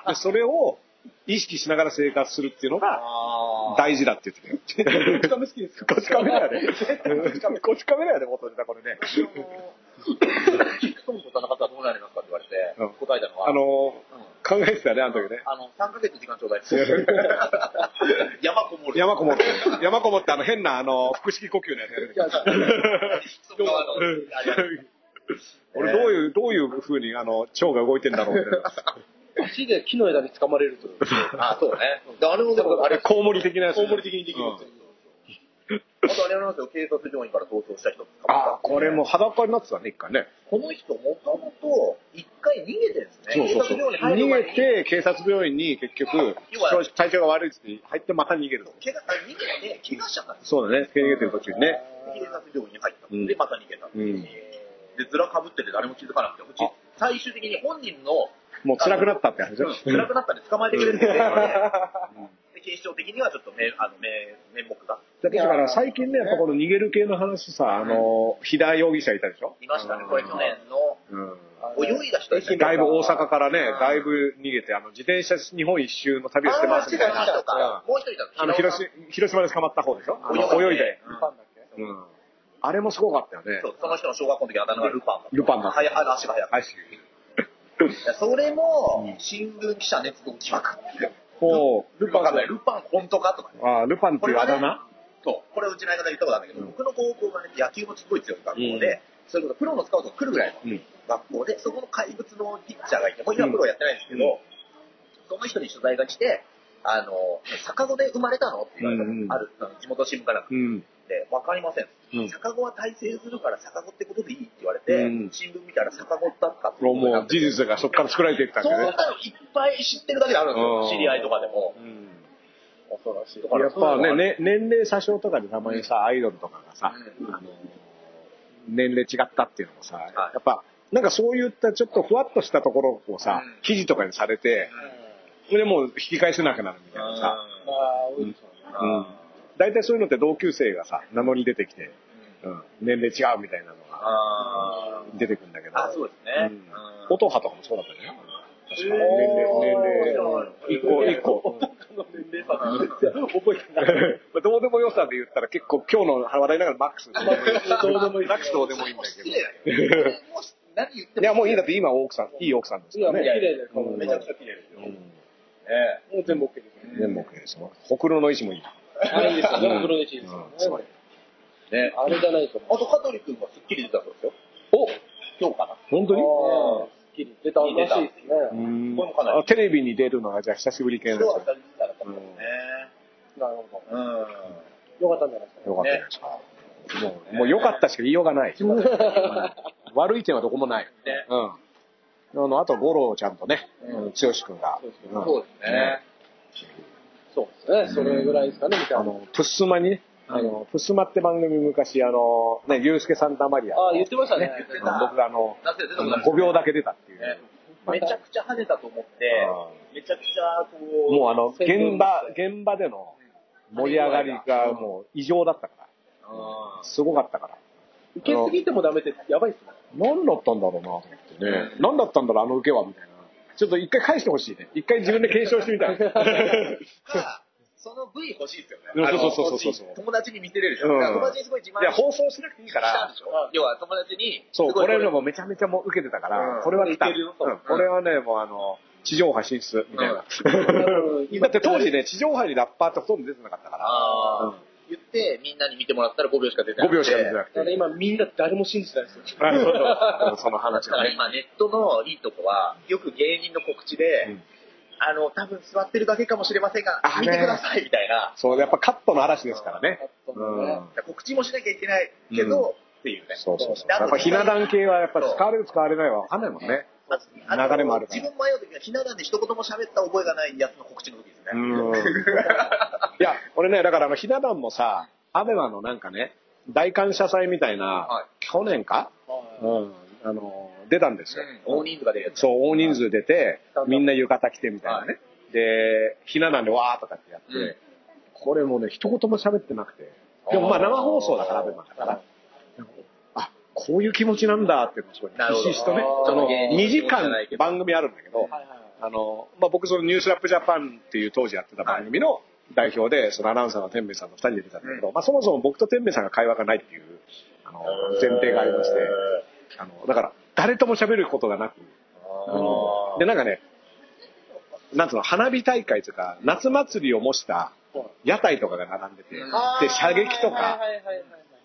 で、それを意識しながら生活するっていうのが。大事だって言ってたよ。こち亀好きですよ。こち亀だよね。こち亀だよね、元ネタこれね。キックソンどうなりますかって言われてうん、答えたのは、あのうん考えてたよね、あの時ね。あの、3ヶ月時間ちょうだい。[LAUGHS] 山こもる。山こもって、山こもってあの変なあの、腹式呼吸のやつやる。[LAUGHS] 俺どういう、どういう風にあの、腸が動いてんだろうって。足で木の枝に掴まれると。あ、そうね。であれもでも、あれ、コウモリ的なやつ。コウモリ的にできるって。あとあれありますよ、警察病院から逃走した人。ああ、これも裸になってたね、一回ね。この人、もともと、一回逃げてるんですね。そうそう逃げて、警察病院に結局、要は体調が悪いって入ってまた逃げると。怪逃げて、怪我しちゃったんですそうだね、逃げてる途中にね。警察病院に入った。うんで、また逃げた。うんで、ずらかぶってて誰も気づかなくて、うちあ最終的に本人の、もう辛くなったって話でしょ？辛くなったんで捕まえてくれるって電話で、で警視庁的にはちょっとめ [LAUGHS] あのめ面目がだから最近ね、やっぱこの逃げる系の話さ、あの、飛田容疑者いたでしょ？いましたね。これ去年のうん。泳いだ人。だいぶ大阪からね、だいぶ逃げて、あの、自転車日本一周の旅をしてますみたいな。もう一人だあの、広島、広島で捕まった方でしょ？泳いで。うん。あれもすごかったよねそ。うその人の小学校の時あだ名がルパンだ。ルパンだったはやあの足が速い。それも、新聞記者熱動疑惑。ほう、ルパンルパン本当かとかね。あールパンっていうあだ名？そう。これうちの相方に言ったことあるんだけど、僕の高校がね、野球もすごい強い学校で、それこそプロのスカウトが来るぐらいのうん。学校で、そこの怪物のピッチャーがいて、もう今プロやってないんですけど、その人に取材が来て、あの、逆子で生まれたのって言われたある地元新聞からうん。で、わかりません。うん逆子は大成するから逆子ってことでいいって言われて、うん新聞見たら逆子だったってもう事実がそこから作られていったんそんなのだよね。いっぱい知ってるだけであるんですよ。うん知り合いとかでも。うん恐ろしい。やっぱねね、年齢詐称とかでたまにさ、アイドルとかがさ、うんあの、年齢違ったっていうのもさ、いやっぱ、なんかそういったちょっとふわっとしたところをさ、うん記事とかにされて、それでもう引き返せなくなるみたいなさ、まあ、多いですよね。うん。大体そういうのって同級生がさ、名乗り出てきて、うん、年齢違うみたいなのが出てくるんだけど、あ、そうですね。うん音羽とかもそうだったじゃん。確か年齢、年齢、一個、一個。年齢差覚えてない。ま [LAUGHS] あどうでもよさで言ったら結構今日の笑いながらマックス。どうでもいいマックスどうでもいいんだけど。もう何言ってど。いや、もういいんだって今奥さん、いい奥さんですいや、もうからね。綺麗で、うんめちゃくちゃ綺麗ですよ。もう全部 OK ですね。全部 OK ですよ。ほくろの位置もいい。あれいいですよね。プロですようんすごいね。え。ね。あれじゃないと。あと、香取君はスッキリ出たそうですよ。お今日かな。本当に？スッキリ出たらしいですね。うんこれもかなりあテレビに出るのはじゃあ久しぶり系なんですね。なるほど。うん。よかったんじゃないですか。よかったですか。もう、もう良かったしか言いようがない。う [LAUGHS] ん悪い点はどこもない。ねうん。あの、あと、五郎ちゃんとね、剛君が、うんそうですね。そうですね。それぐらいですかね、みたいな。あの、プッスマにね、あの、プッスマって番組昔、あの、ね、ユースケ・サンタマリア。ああ、言ってましたね。言ってた僕があの、だって出たことない5秒だけ出たっていう。ねめちゃくちゃ跳ねたと思って、めちゃくちゃこう、もうあの、現場、現場での盛り上がりがもう異常だったから。うんすごかったから。受けすぎてもダメってやばいっすね。何だったんだろうなと思ってね。何だったんだろう、あの受けは、みたいな。ちょっと一回返してほしいね。一回自分で検証してみたい。[LAUGHS] か、その V 欲しいですよね。そうそうそうそうそう友達に見せれるでしょ。うん友達にすごい自慢いや、放送しなくていいから。要は友達に、そう、これのもめちゃめちゃもう受けてたから、うんこれは来た。これはね、もうあの、地上波進出、みたいな。うん [LAUGHS] だって当時ね、地上波にラッパーってほとんど出てなかったから。言って、みんなに見てもらったら5秒しか出てな5くて。秒しか出てなくて。今みんな誰も信じてないですよ。あそうそうその話がね。だから今ネットのいいとこは、よく芸人の告知で、うんあの、多分座ってるだけかもしれませんがあ、見てくださいみたいな。そう、やっぱカットの嵐ですからね。カットうん。告知もしなきゃいけないけど、っていうね。そうそうそう。やっぱひな壇系はやっぱ使われる使われないはわかんないもんね。流れもあるから自分迷う時は、ひな壇で一言も喋った覚えがないやつの告知の時ですね。[LAUGHS] うん。いや、俺ね、だからあの、ひな壇もさ、アベマのなんかね、大感謝祭みたいな、はい去年か？うん。あの、出たんですよ。大人数が出るやつ。そう、大人数出ては、いみんな浴衣着てみたいなね。で、ひな壇でわーとかってやって、うんこれもね、一言も喋ってなくて。でもまあ生放送だから、アベマだから。あ、こういう気持ちなんだっていうのをすごい、ひしひしとね、あの芸人の2時間番組あるんだけど、あの、まあ、僕そのニュースラップジャパンっていう当時やってた番組の代表で、そのアナウンサーの天明さんと二人で出たんだけど、まあ、そもそも僕と天明さんが会話がないっていう、あの、前提がありまして、あの、だから、誰とも喋ることがなく、で、なんかね、なんつうの、花火大会というか、夏祭りを模した屋台とかが並んでて、あで、射撃とか、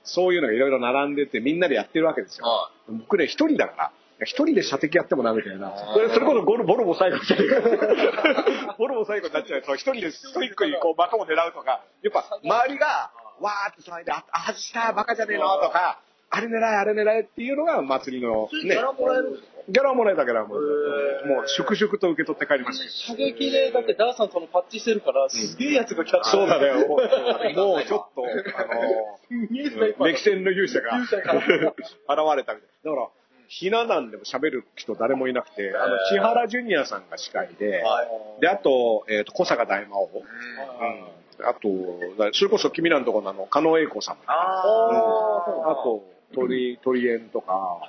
そういうのがいろいろ並んでて、みんなでやってるわけですよ。は僕ね、一人だから、一人で射的やってもなみたいな。それそれこそゴルボロボ最後じゃねえか。[LAUGHS] ボロボ最後になっちゃうと、一人でストイックにこう的を狙うとか、やっぱ周りが、わーって騒いで、あ、あ外した、バカじゃねえのとか、あれ狙い、あれ狙いっていうのが祭りの、ね。ギャ、ラもらえるんですかギャラはもらえたギャもらえた。もう、粛々と受け取って帰りました。射撃で、だってダーさんとのパッチしてるから、すげえやつがキャッチそうだね、もう [LAUGHS] もうちょっと、あの歴戦の勇者が。[LAUGHS] 現れたみたい。だから、ひな壇でも喋る人誰もいなくて、あの、千原ジュニアさんが司会で、はい。で、あと、えっ、と、小坂大魔王。うん。うん。あと、だそれこそ君らのところのあの、狩野英孝さん。ああと、鳥、鳥園とか、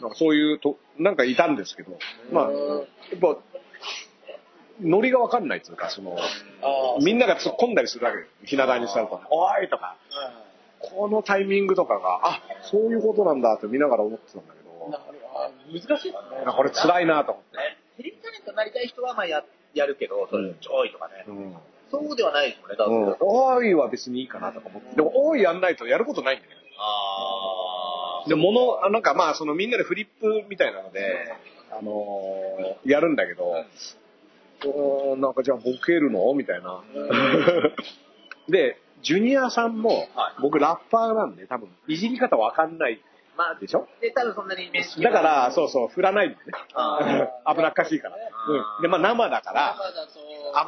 なんかそういうと、なんかいたんですけど、まあ、やっぱ、ノリがわかんないっていうか、その、みんなが突っ込んだりするわけよ。ひな壇にしたらと、おーいとか、このタイミングとかが、あ、そういうことなんだって見ながら思ってたんだけど、難しいですね。あこれ辛いなと思って。ねテレビタレントになりたい人はまあややるけど、そういうちょいとかね。うん。そうではないですもんね、だうんって。おーいは別にいいかなとか思って。でも、おーいやんないとやることないんだよ。あで、もの、あなんかまあ、そのみんなでフリップみたいなので、あのーやるんだけど、うーんなんかじゃあボケるの？みたいな。[LAUGHS] で、ジュニアさんもは、僕ラッパーなんで多分、いじり方わかんないまあ、でしょ？で、多分そんなに面識だから、そうそう、振らないんでね。あ [LAUGHS] 危なっかしいから。うん。で、まあ生だから、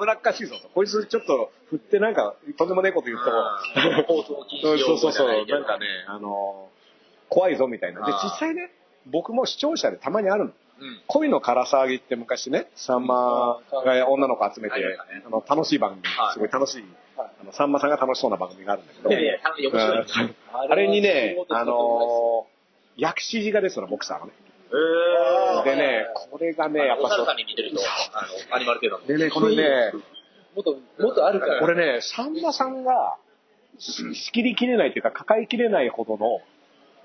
危なっかしいぞと。こいつちょっと振ってなんか、とんでもねえこと言う。ん止 [LAUGHS] そうそうそう、なんかね、あのー怖いぞみたいな。で、実際ね、僕も視聴者でたまにあるの。うん。恋のから騒ぎって昔ね、さん。まが女の子集めてあの、楽しい番組。はい、すごい楽しい、はい。あの、さんまさんが楽しそうな番組があるんだけど、あれにね、あのー薬師寺がですよ、ボクサーがね。えでね、これがね、やっぱそうお猿さんに似てる人、あの、アニマル系なんで。でね、これね、もっと、もっとあるから。これね、さんまさんが、し仕切りきれないというか、抱えきれないほどの、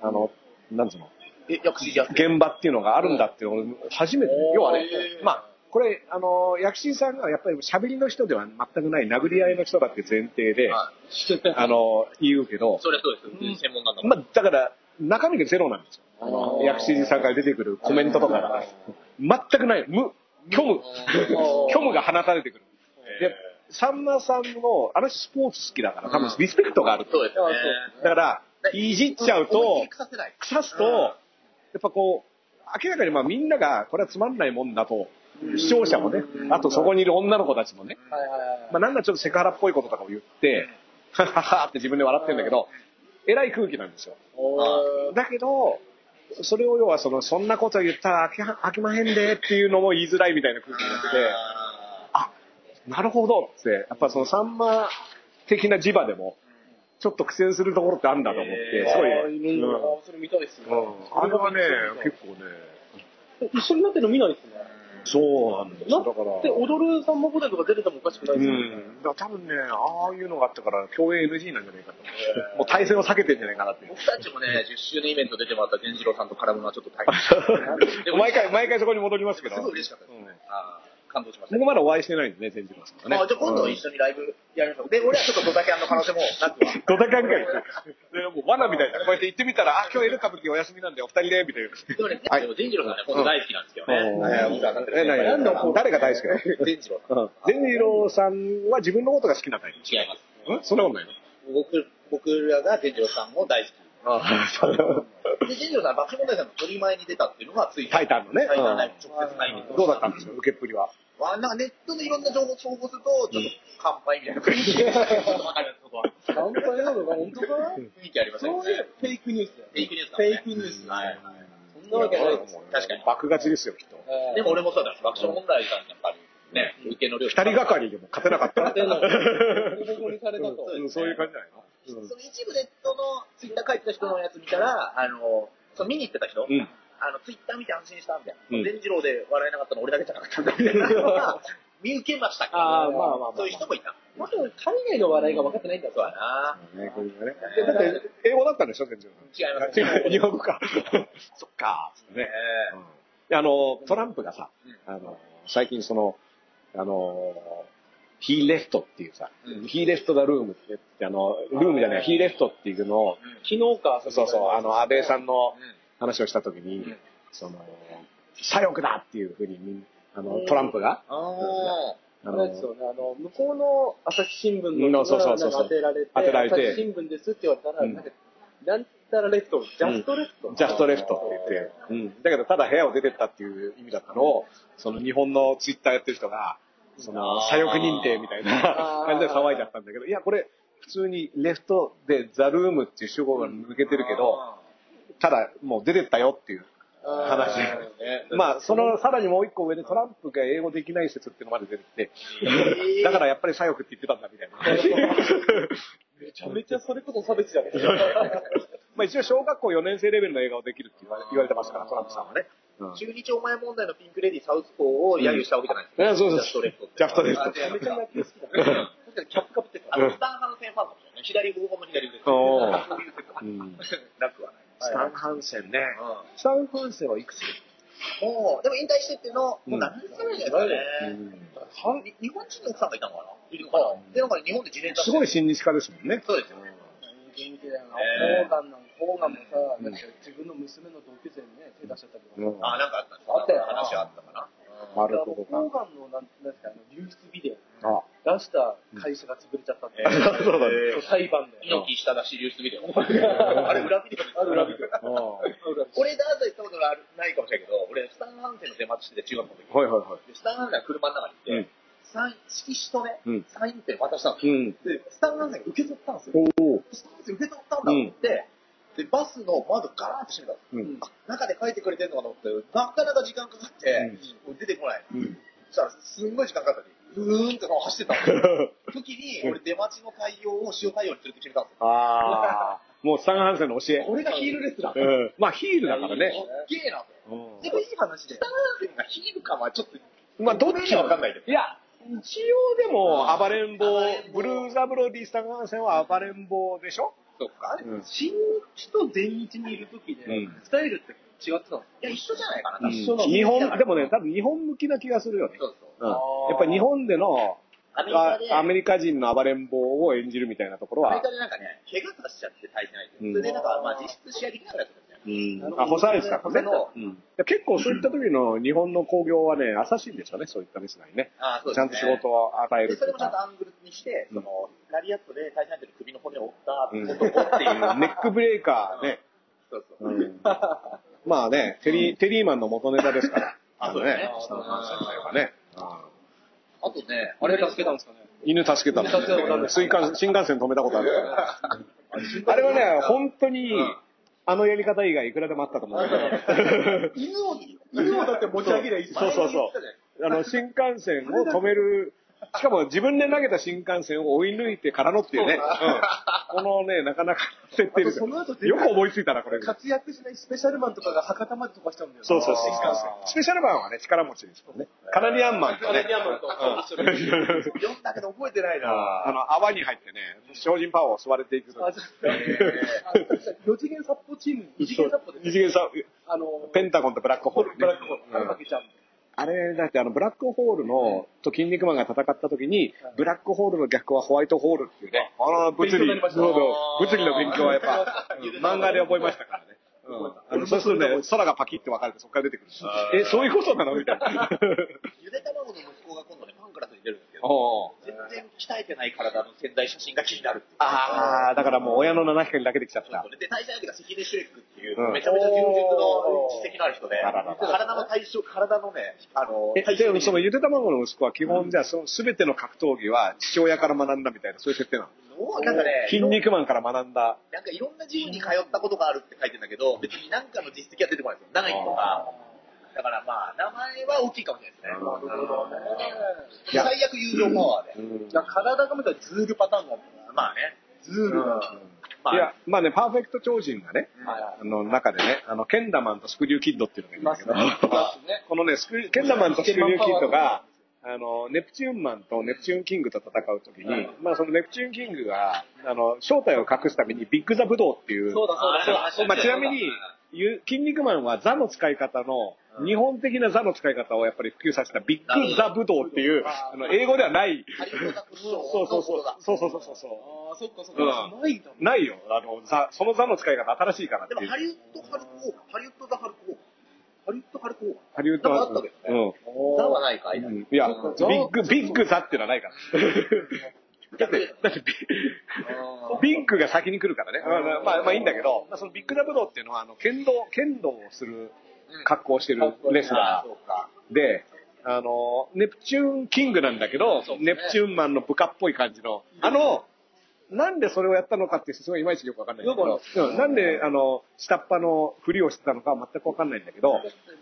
あの、なんつうの、え、薬師寺現場っていうのがあるんだっていうのを初めて、要はねまあ、これ、あの、薬師さんがやっぱり喋りの人では全くない殴り合いの人だって前提で、はいあの、言うけど、それそうです。専門なんだ。まあ、だから、中身がゼロなんですよ。薬師寺さんから出てくるコメントとかが、全くない。無、虚無、[LAUGHS] 虚無が放たれてくる。で、さんまさんの、あの人スポーツ好きだから、多分リスペクトがある。そうです。だから、いじっちゃうと腐すと、やっぱこう、明らかにまあみんなが、これはつまんないもんだと、視聴者もね、あとそこにいる女の子たちもね。まあなんかちょっとセクハラっぽいこととかを言って、[LAUGHS] はははって自分で笑ってるんだけど、えらい空気なんですよ。だけど、それを要はその、そんなこと言ったら飽きまへんでっていうのも言いづらいみたいな空気になってて、あ、なるほどって、やっぱそのさんま的な磁場でも、ちょっと苦戦するところってあるんだと思って、すごい、うん。それ見たいっすね。うん。あれはね、結構ね、一緒になってるの見ないっすね。そうなんですなよ。だから、で、踊るさんま御殿とか出ててもおかしくなういですよね。ん。だから多分ね、ああいうのがあったから、共演 NG なんじゃないかと。もう対戦を避けてんじゃないかなって。僕たちもね、[LAUGHS] 10周年イベント出てもらった善次郎さんと絡むのはちょっと大変 [LAUGHS] でも毎回、毎回そこに戻りますけど。すごい嬉しかったですね。うんあー感動しました。僕まだお会いしてないんでね、全次郎さんとね。あじゃあ今度一緒にライブやりましょう。で、俺はちょっとドタキャンの可能性もなくは。[LAUGHS] ドタカンかい。でもう罠みたいな。こうやって行ってみたら、あ、今日エル歌舞伎お休みなんでお二人で、みたいな。でもね、はいでも善次郎さんね、本当大好きなんですけどね。誰が大好きなの？善次郎さん。うん善次郎さんは自分のことが好きなタイプ。違います。ん？そんなことないの？僕、僕らが善次郎さんも大好き。ああ、で、善次郎さん、爆笑問題さんの取り前に出たっていうのがついてタイタンのねタイタンライブ直接対面どうだったんですよ、受けっぷりは。わなんかネットでいろんな情報を照合すると、ちょっと乾杯みたいな雰囲気がわかるそこは。乾杯なのか、本当か雰囲気ありましたよねそういう。フェイクニュースだよ。フェイクニュースフェイクニュース。はい。そんなわけないです。確かに爆勝ちですよ、きっと。でも俺もそうだし、爆笑問題さんにやっぱりね、受けの量。二人がかりでも勝てなかった。勝てないボコボコにされたと。うんそういう感じじゃないの？その一部ネットのツイッター書いてた人のやつ見たら、あの、その見に行ってた人、うん。あの、ツイッター見て安心したみたいな。うん善次郎で笑えなかったの俺だけじゃなかったんだみた [LAUGHS] 見受けましたけど、あーまあまあまあそういう人もいた。まだ海外の笑いが分かってないんだそうだなね、これがね。でだって、英語だったんでしょ、全然。違います。ね [LAUGHS] 日本語か。[LAUGHS] そっか、ね。あの、トランプがさ、あの、最近その、あの、He left っていうさ、うん He left the room って言って、あの、ルームじゃない、He left っていうのを、昨日か、そうそう、あの、安倍さんのうん話をしたときに、うん。その、左翼だっていうふうにあの、トランプが、あああれですよね、あの、向こうの朝日新聞の当てられて、当てられて朝日新聞ですって言われたら、うん。なんか、なんたら left、just left。just left って言って、うん。だけど、ただ部屋を出てったっていう意味だったのを、その日本のツイッターやってる人が、その、左翼認定みたいな感じで騒いじゃったんだけど、いや、これ、普通に left で the room っていう主語が抜けてるけど、ただ、もう出てったよっていう話。まあ、その、さらにもう一個上でトランプが英語できない説っていうのまで出てきて、だからやっぱり左翼って言ってたんだみたいな。話。めちゃめちゃそれこそ差別じゃないです [LAUGHS] まあ一応小学校4年生レベルの英語をできるって言われ言われてますから、トランプさんはね。うん。中日お前問題のピンクレディーサウスポーを揶揄したわけじゃな。いですうん。そうそう just left。just left あめちゃめちゃ野球好きだ。確かにキャップかぶってるあの、スタンハンセンファンかもしれない。左方向の左腕そういう [LAUGHS] なくはない。スタンハンセンね。うスタンハンセンはいくつ？んもう、でも引退してっていうの、もう何年ぐらいじゃないですかね。日本人の奥さんがいたのかな？いるのかな？で、なんか日本で自連すごい親日家ですもんね。そうですよ。元気だよな。えーガンなんホーガンもさ、自分の娘の同級生にね、手出しちゃったりとか。うんあ、なんかあったんですあったよ話あったかな？なるほどホーガンのなんなんですか、あの流出ビデあ、オ出した会社が潰れちゃったって。えーそうだね裁判で。猪木下出し流出ビデオ。あれ裏ビデオですあ裏ビデオあ俺、ダーザ行ったことがないかもしれないけど、俺、スタンハンセンの出待ちしてて、中学校の時。はいはいはい。でスタンハンセンが車の中にいて、うんサイン色紙とね、うんサインペン渡したんですよ。うん。で、スタンハンセンが受け取ったんですよ。スタンハンセン受け取ったんだって、で、バスの窓ガラーッと閉めたうん。あ中で書いてくれてるのかと思って、なかなか時間かかって、出てこない。うん。そしたら、すんごい時間かかったのに、うーんって走ってた。[LAUGHS] 時に、俺、出待ちの対応を塩対応に連れて決めたんですよ。ああ、もうスタンハンセンの教え。これがヒールレスラー。うん。まあヒールだからね。かっけえなと。うんでもいい話で。スタンハンセンがヒールかはちょっと、まあどっちかわかんないけど。いや、一応でも暴れん坊、ブルーザブロディスタンハンセンは暴れん坊でしょ？そっか。うん新日と全日にいる時でうん、スタイルって違ってたの？いや、一緒じゃないかな、多分一緒なの日本、でもね、多分日本向きな気がするよね。そうそう。やっぱり日本でのアメリカアメリカ人の暴れん坊を演じるみたいなところは大会、でなんかね、怪我させちゃって対戦相手。うんそれでなんか、まあ実質試合できなかった。うん、あ、ホサレスか、それのうん、結構そういった時の日本の興行はね、浅しいんですよね、そういったレスラーにね。ああ、そうちゃんと仕事を与えるで、っていうか。それもちゃんとアングルにして、うんその、ラリアットで対戦相手の首の骨を折ったうん男っていう。[LAUGHS] ネックブレーカーね。そうそう。うん、まあね、テリー、テリーマンの元ネタですから。[LAUGHS] あそねあのね。先輩はね。あとね、あれ助けたんですかね？犬助けたの新幹線止めたことある。[LAUGHS] あれはね、本当に、あのやり方以外いくらでもあったと思うんだけど。犬を、犬をだって持ち上げりゃいいそうそうそう。あの、新幹線を止める、しかも自分で投げた新幹線を追い抜いてからのっていうね。うんこのね、なかなか設定ですよ。よく思いついたな、これ。活躍しないスペシャルマンとかが博多まで飛ばしちゃうんだよね。そうそう新幹線。スペシャルマンはね、力持ちですもんね。カナディアンマンとね。カナディアンマンと一緒に読んだけど覚えてないな。[LAUGHS] あの、泡に入ってね、精進パワーを吸われていく。あ、じゃあ、4次元殺法チーム、二次元殺法です二次元さ、あの、ペンタゴンとブラックホール、ね。ブラックホール、負けちゃうんで。あれ、だってあの、ブラックホールの、と筋肉マンが戦った時に、ブラックホールの逆はホワイトホールっていうね、あの、物理、物理の勉強はやっぱ、[LAUGHS] うん漫画で覚えましたからね。うん。あのそうするとね、空がパキって分かれてそこから出てくる。え、そういうことなのみたいな。[LAUGHS] ゆで卵の息子が今度ね、ファンクラスに出る全然鍛えてない体の潜在写真が気になるっていう。ああ、だからもう親の七光だけできちゃった。で、対戦相手が関根シュレックっていう、うんめちゃめちゃ充実の実績のある人で、体の対象、体のね、あの、え、対象で、そのゆで卵の息子は基本じゃあ、その全ての格闘技は父親から学んだみたいな、そういう設定なの。なんかね、筋肉マンから学んだ。なんかいろんなジムに通ったことがあるって書いてるんだけど、別に何かの実績は出てこないんですよ。何位とか。だからまあ、名前は大きいかもしれないですね。最悪友情パワーで。うんだから体が見たらズールパターンが。まあね。ズールが。まあ、いや、まあね、パーフェクト超人がね、あの中でね、あの、ケンダマンとスクリューキッドっていうのがいるんだけど。このね、ケンダマンとスクリューキッドが、あの、ネプチューンマンとネプチューンキングと戦うときに、まあそのネプチューンキングが、あの、正体を隠すためにビッグザブドウっていう、そうだそうだまあちなみに、ゆ筋肉マンはザの使い方の、日本的なザの使い方をやっぱり普及させたビッグザブドウっていう、あの、英語ではない、そうそうそう、そうそうそう。ああ、そっかそっか。ないんだ。な。いよ。あの、ザ、そのザの使い方新しいからって。でもハリウッドハルコー、ハリウッドザハルコー、ハリウッドハルコー、ハリウッドなんかあったけ？どねうん。ザはないか、間にうん。いや、ビッグ、ビッグザっていうのはないから。[LAUGHS] だって、だってビ、ビッグが先に来るからね。まあ、まあ、まあいいんだけど、まあ、そのビッグザブドウっていうのは、あの、剣道、剣道をする格好をしてる。レスあラ。ーで、あの、ネプチューンキングなんだけど、ネプチューンマンの部下っぽい感じの、あの、なんでそれをやったのかって説明いまいちよくわかんないんだけど、うんなんで、あの、下っ端のふりをしてたのかは全くわかんないんだけど、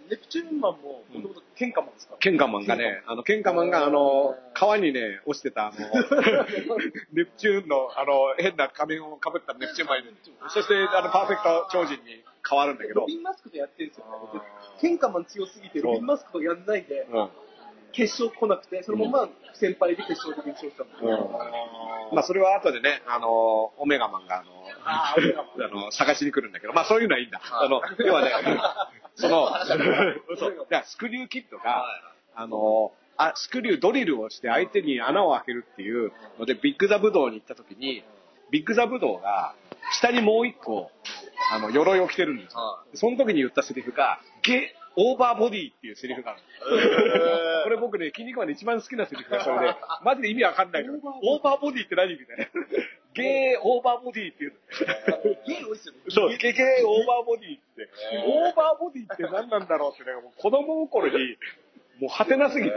ネプチューンマンも、もともと喧嘩マンですかケンカマンがね、あの、ケンカマンが、あの、川にね、落ちてた、あの、[LAUGHS] ネプチューンの、あの、変な仮面をかぶったネプチューンマンに、そして、あの、パーフェクト超人に変わるんだけど、ロビンマスクとやってるんですよ。喧嘩マン強すぎて、ロビンマスクとやんないで、うん。決勝来なくて、そのまま先輩で決勝で優勝したんです。まあ、それは後でね、あの、オメガマンが、あの、[LAUGHS] あの、探しに来るんだけど、まあ、そういうのはいいんだ。あの、要はね、[LAUGHS] その、そう。スクリューキッドが、あの、あ、スクリュードリルをして相手に穴を開けるっていうので、ビッグザブドウに行った時に、ビッグザブドウが、下にもう一個、あの、鎧を着てるんですよ。その時に言ったセリフが、ゲ、オーバーボディっていうセリフがあるこれ僕ね、筋肉マンで一番好きなセリフがそれで、マジで意味わかんないの。オーバーボディって何みたいな。ゲーオーバーボディっていうの。ゲイ多いっすよね。そう、ゲゲーオーバーボディって。オーバーボディって何なんだろうってね、もう子供心に、もう果てなすぎて、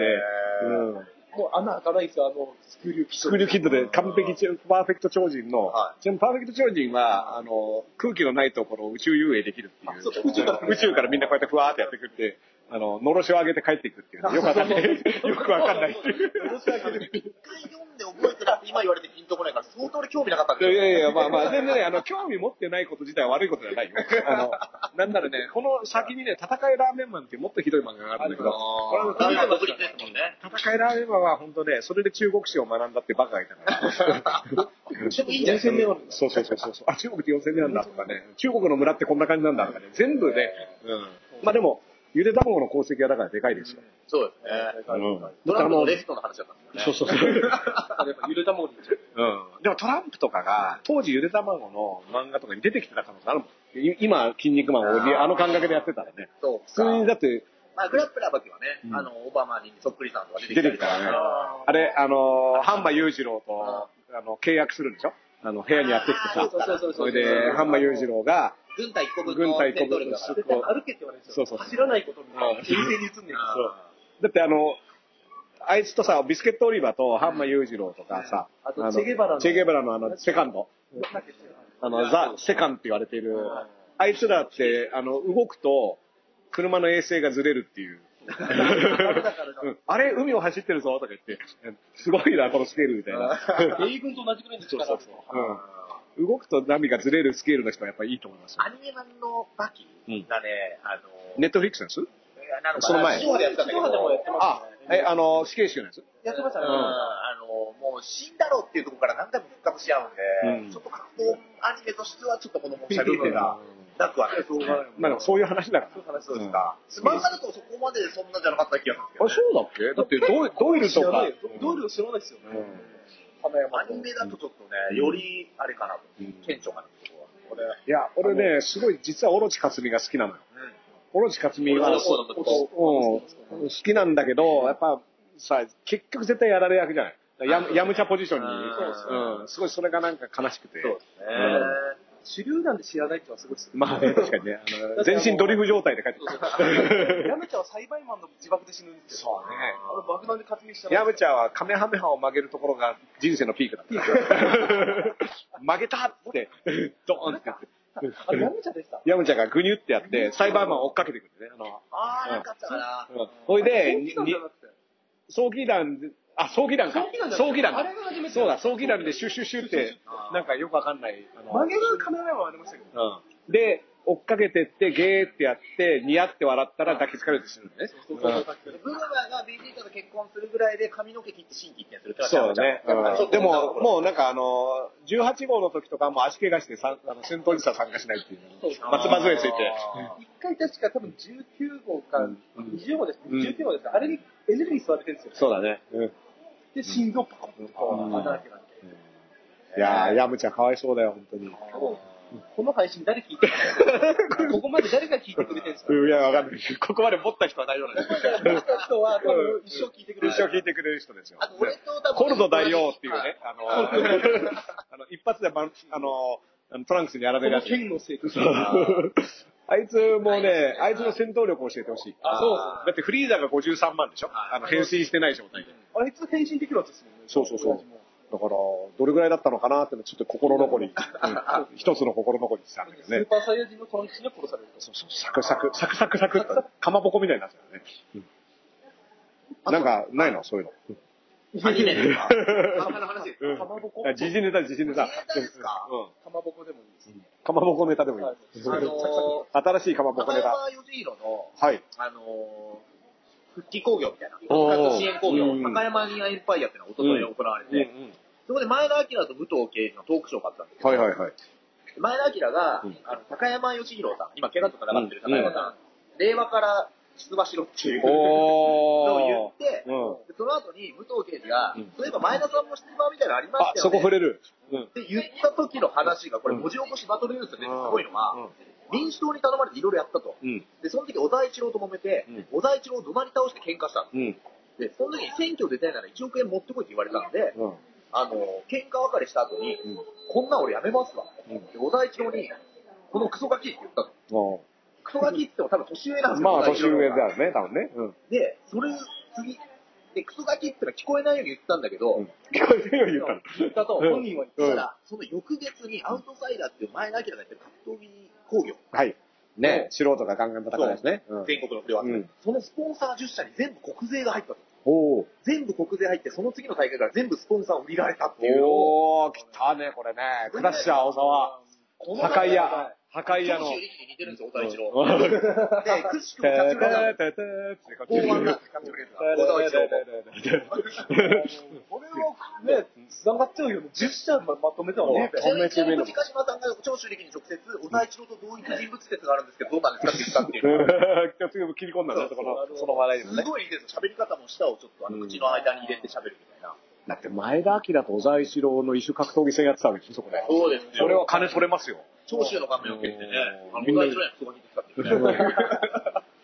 うん。もう穴開かないんですよ、あの、スクリューキッスクリューキッドで完璧ちパーフェクト超人の、はちなみにパーフェクト超人は、あの、空気のないところを宇宙遊泳できるっていう。そう宇宙から宇宙からみんなこうやってふわーってやってくって、あの、のろしを上げて帰っていくっていうね。[LAUGHS] よくわかんない。[LAUGHS] よくわかんないっていう。一回読んで覚えてなくて、今言われてピンとこないから、相当俺興味なかったんいですよ。やいやいや、まあまあ、全然ね、あの、興味持ってないこと自体は悪いことじゃないよ。あの、なんならね、この先にね、戦いラーメンマンっていうもっとひどい漫画があるんだけど、これはダメな独立ですもんね。戦いラーメンマンは本当ね、それで中国史を学んだってバカがいたから。でもいいんじゃないですか。そうそうそうそう。あ、中国って4000年なんだとかね、中国の村ってこんな感じなんだとかね、全部ね、うん。まあでも、ゆで卵の功績はだからでかいですよ。そうですね。うんドラムのレフトの話だったんですよね。そうそうそう。やっぱゆで卵に行っちゃう。うん。でもトランプとかが、当時ゆで卵の漫画とかに出てきてた可能性あるもん。い今、筋肉マンをあの感覚でやってたらね。そう普通にだって、まあ、グラップラーバキはね、うんあの、オバマにそっくりさんとか出て出てきたらね。あれ、あのー、ハンマ裕次郎と、あの、契約するんでしょ？あの、部屋にやってきてさ。そうそうそうそれで、ハンマ裕次郎が、軍隊一個分軍のだから。絶対歩けって言われるんですよ。そうそう走らないことにに映んそう。だってあの、あいつとさ、ビスケットオリバーとハンマ裕次郎とかさ、あとのチェゲバラの。チェゲバラのあの、セカンド。あの、ザ・セカンって言われている、あいつらって、あの、動くと、車の衛星がずれるっていう。うん。あれ、海を走ってるぞとか言って、すごいな、このスケールみたいな。米軍と同じくらいの力そうそうそう。うん。動くとナビがずれるスケールの人はやっぱりいいと思いますよ。アニメ版のバキがね、あの、ネットフリックスのやつ？なのかなその前地上でやってたんだけど、もやってますあ、え、あの、死刑囚のやつ？やってましたね。うんあの、もう死んだろっていうところから何回も復活し合うんで、うんちょっと格好アニメとしてはちょっとこの申し上げ部分がなくはないですね。まあでもそういう話だから。そういう話そうですか。漫画だとそこまでそんなじゃなかった気がするんですあ、そうだっけ？だってドイルとか。ドイル知らないですよ。うん花山アニメだとちょっとね、よりあれかなと、うん顕著かなところは。いや、俺ね、すごい、実はオロチ克実が好きなのよ。オロチ克実は、俺もそうなんだけどうん好きなんだけど、やっぱさ、結局絶対やられ役じゃない。ややむちゃポジションに、すごいそれがなんか悲しくて。そうですね。主流なんで知らないってのはすごいです。まあね、確かにね、あの全身ドリフ状態で帰ってきた。[LAUGHS] ヤムチャは栽培マンの自爆で死ぬんですよ。そうね。あの爆弾で活躍したヤムチャはカメハメハを曲げるところが人生のピークだった。[LAUGHS] 曲げたって、ドーンってやって。あれヤムチャでした？ヤムチャがグニュってやって、サイバーマンを追っかけてくるね。あのあー、なんかあったかな。うんほいで。早期弾で、あ、早期弾か。早期弾じゃない早期弾あれが初めてそうだ、早期弾でシュッシュッシュって、なんかよくわかんない。あの曲げるカメラはありましたけど。うんで、追っかけてって、ゲーってやって、ニヤって笑ったら抱きつかれて死ぬのね。そうそうそうブーマーがベジータと結婚するぐらいで髪の毛切って心機一転するってそうだね。うんでも、う、もうなんかあの、18号の時とかも足怪我してさあの戦闘にさ参加しないっていう。そう松葉杖ついて。一回確か多分19号かうん20号です。うん19号ですか。あれにエネルギー吸われてるんですよ。そうだね。うん。で、心臓パコッとこう働きなんで。いやー、ヤムちゃんかわいそうだよ、本当に。この配信誰聞いてる [LAUGHS] ここまで誰が聞いてくれてるんですか？いや、わかんない。[LAUGHS] ここまで持った人は大丈夫なんです持った人は多分一生聞いてくれる。一生聞いてくれる人ですよ。あと、俺と多分。コルド大王っていうね、[LAUGHS] あの、あの一発であの、トランクスにやられるやつ。剣のせいそうあいつもね、あいつの戦闘力を教えてほしい。あそうだってフリーザが53万でしょ？あの、変身してない状態で。あいつ変身できるやつですもんね。そうそうそうだから、どれぐらいだったのかなってのちょっと心残り、う [LAUGHS] ん一つの心残りしたんだけどね。スーパーサイヤ人のトランクスに殺されると。そうそう、サクサク、サクサクサクかまぼこみたいになってたよね。うんなんか、ないの？そういうの。アニメですか。漫画の話ですか？まぼこ？あ時事ネタ、時事ネタ。時事ネタですか？うん。かまぼこでもいいです。かまぼこネタでもいい。はい。あの新しいかまぼこネタ。中山義弘の、はい。あのー復帰工業みたいな、復活支援工業、うん。高山ニアエンパイアっていうのが一昨日行われて、うんそこで前田明と武藤敬司のトークショーがあったんですけど、はいはいはい。前田明が、うん。あの高山義弘さん、今、怪我と戦ってる高山さん、令和から出馬しろっていう [LAUGHS] のをお言って、うんでその後に武藤敬司が、うんそういえば前田さんも出馬みたいなのありまあし、たよね。そこ触れる。うん。って言った時の話が、これ文字起こしバトルニュースでね、すごいのが、民主党に頼まれていろいろやったと。うん。で、その時小田一郎と揉めて、うん小田一郎を怒鳴り倒して喧嘩したの。うん。で、その時に選挙出たいなら1億円持ってこいって言われたんで、うん。あの、喧嘩別れした後に、うんこんなん俺やめますわ。うんで、小田一郎に、このクソガキって言ったの。おクソガキっても多分年上なんですよ。まあ、年上だよね、多分ね。うん。で、それ、次、で、クソガキってのは聞こえないように言ったんだけど、うん聞こえるように言ったの。言ったとうん本人は言ったら、その翌月にアウトサイダーっていう前田明がやってる格闘技工業、はい。ね、素人がガンガン戦うですね。うん全国の不良集め、うんそのスポンサー10社に全部国税が入ったの。おー。全部国税入って、その次の大会から全部スポンサーを売りられたっていうのを、おー、来たね、これね。クラッシャー、小沢。この破壊屋。破壊屋の。長州力に似てるんですよ、小田一郎。うんで、くしくもキャッチフレーズなんですよ大腕なんです、キャッチフレーズが。小田一郎も。これをね、繋がっちゃうよね。10社まとめてはね。ちなみに、島さんが長州力に直接、小田一郎と同一人物説があるんですけど、どうなんですかって言ったっていう。切り込んだね、そこの、その話題にもねす。ごいいいですよ。喋り方も舌をちょっとあの口の間に入れて喋るみたいな。だって前田明と小沢一郎の異種格闘技戦やってたわけでしょ、そこで。そうですね。それは金取れますよ。長州の顔面を受けてね、あのみんなに。[LAUGHS]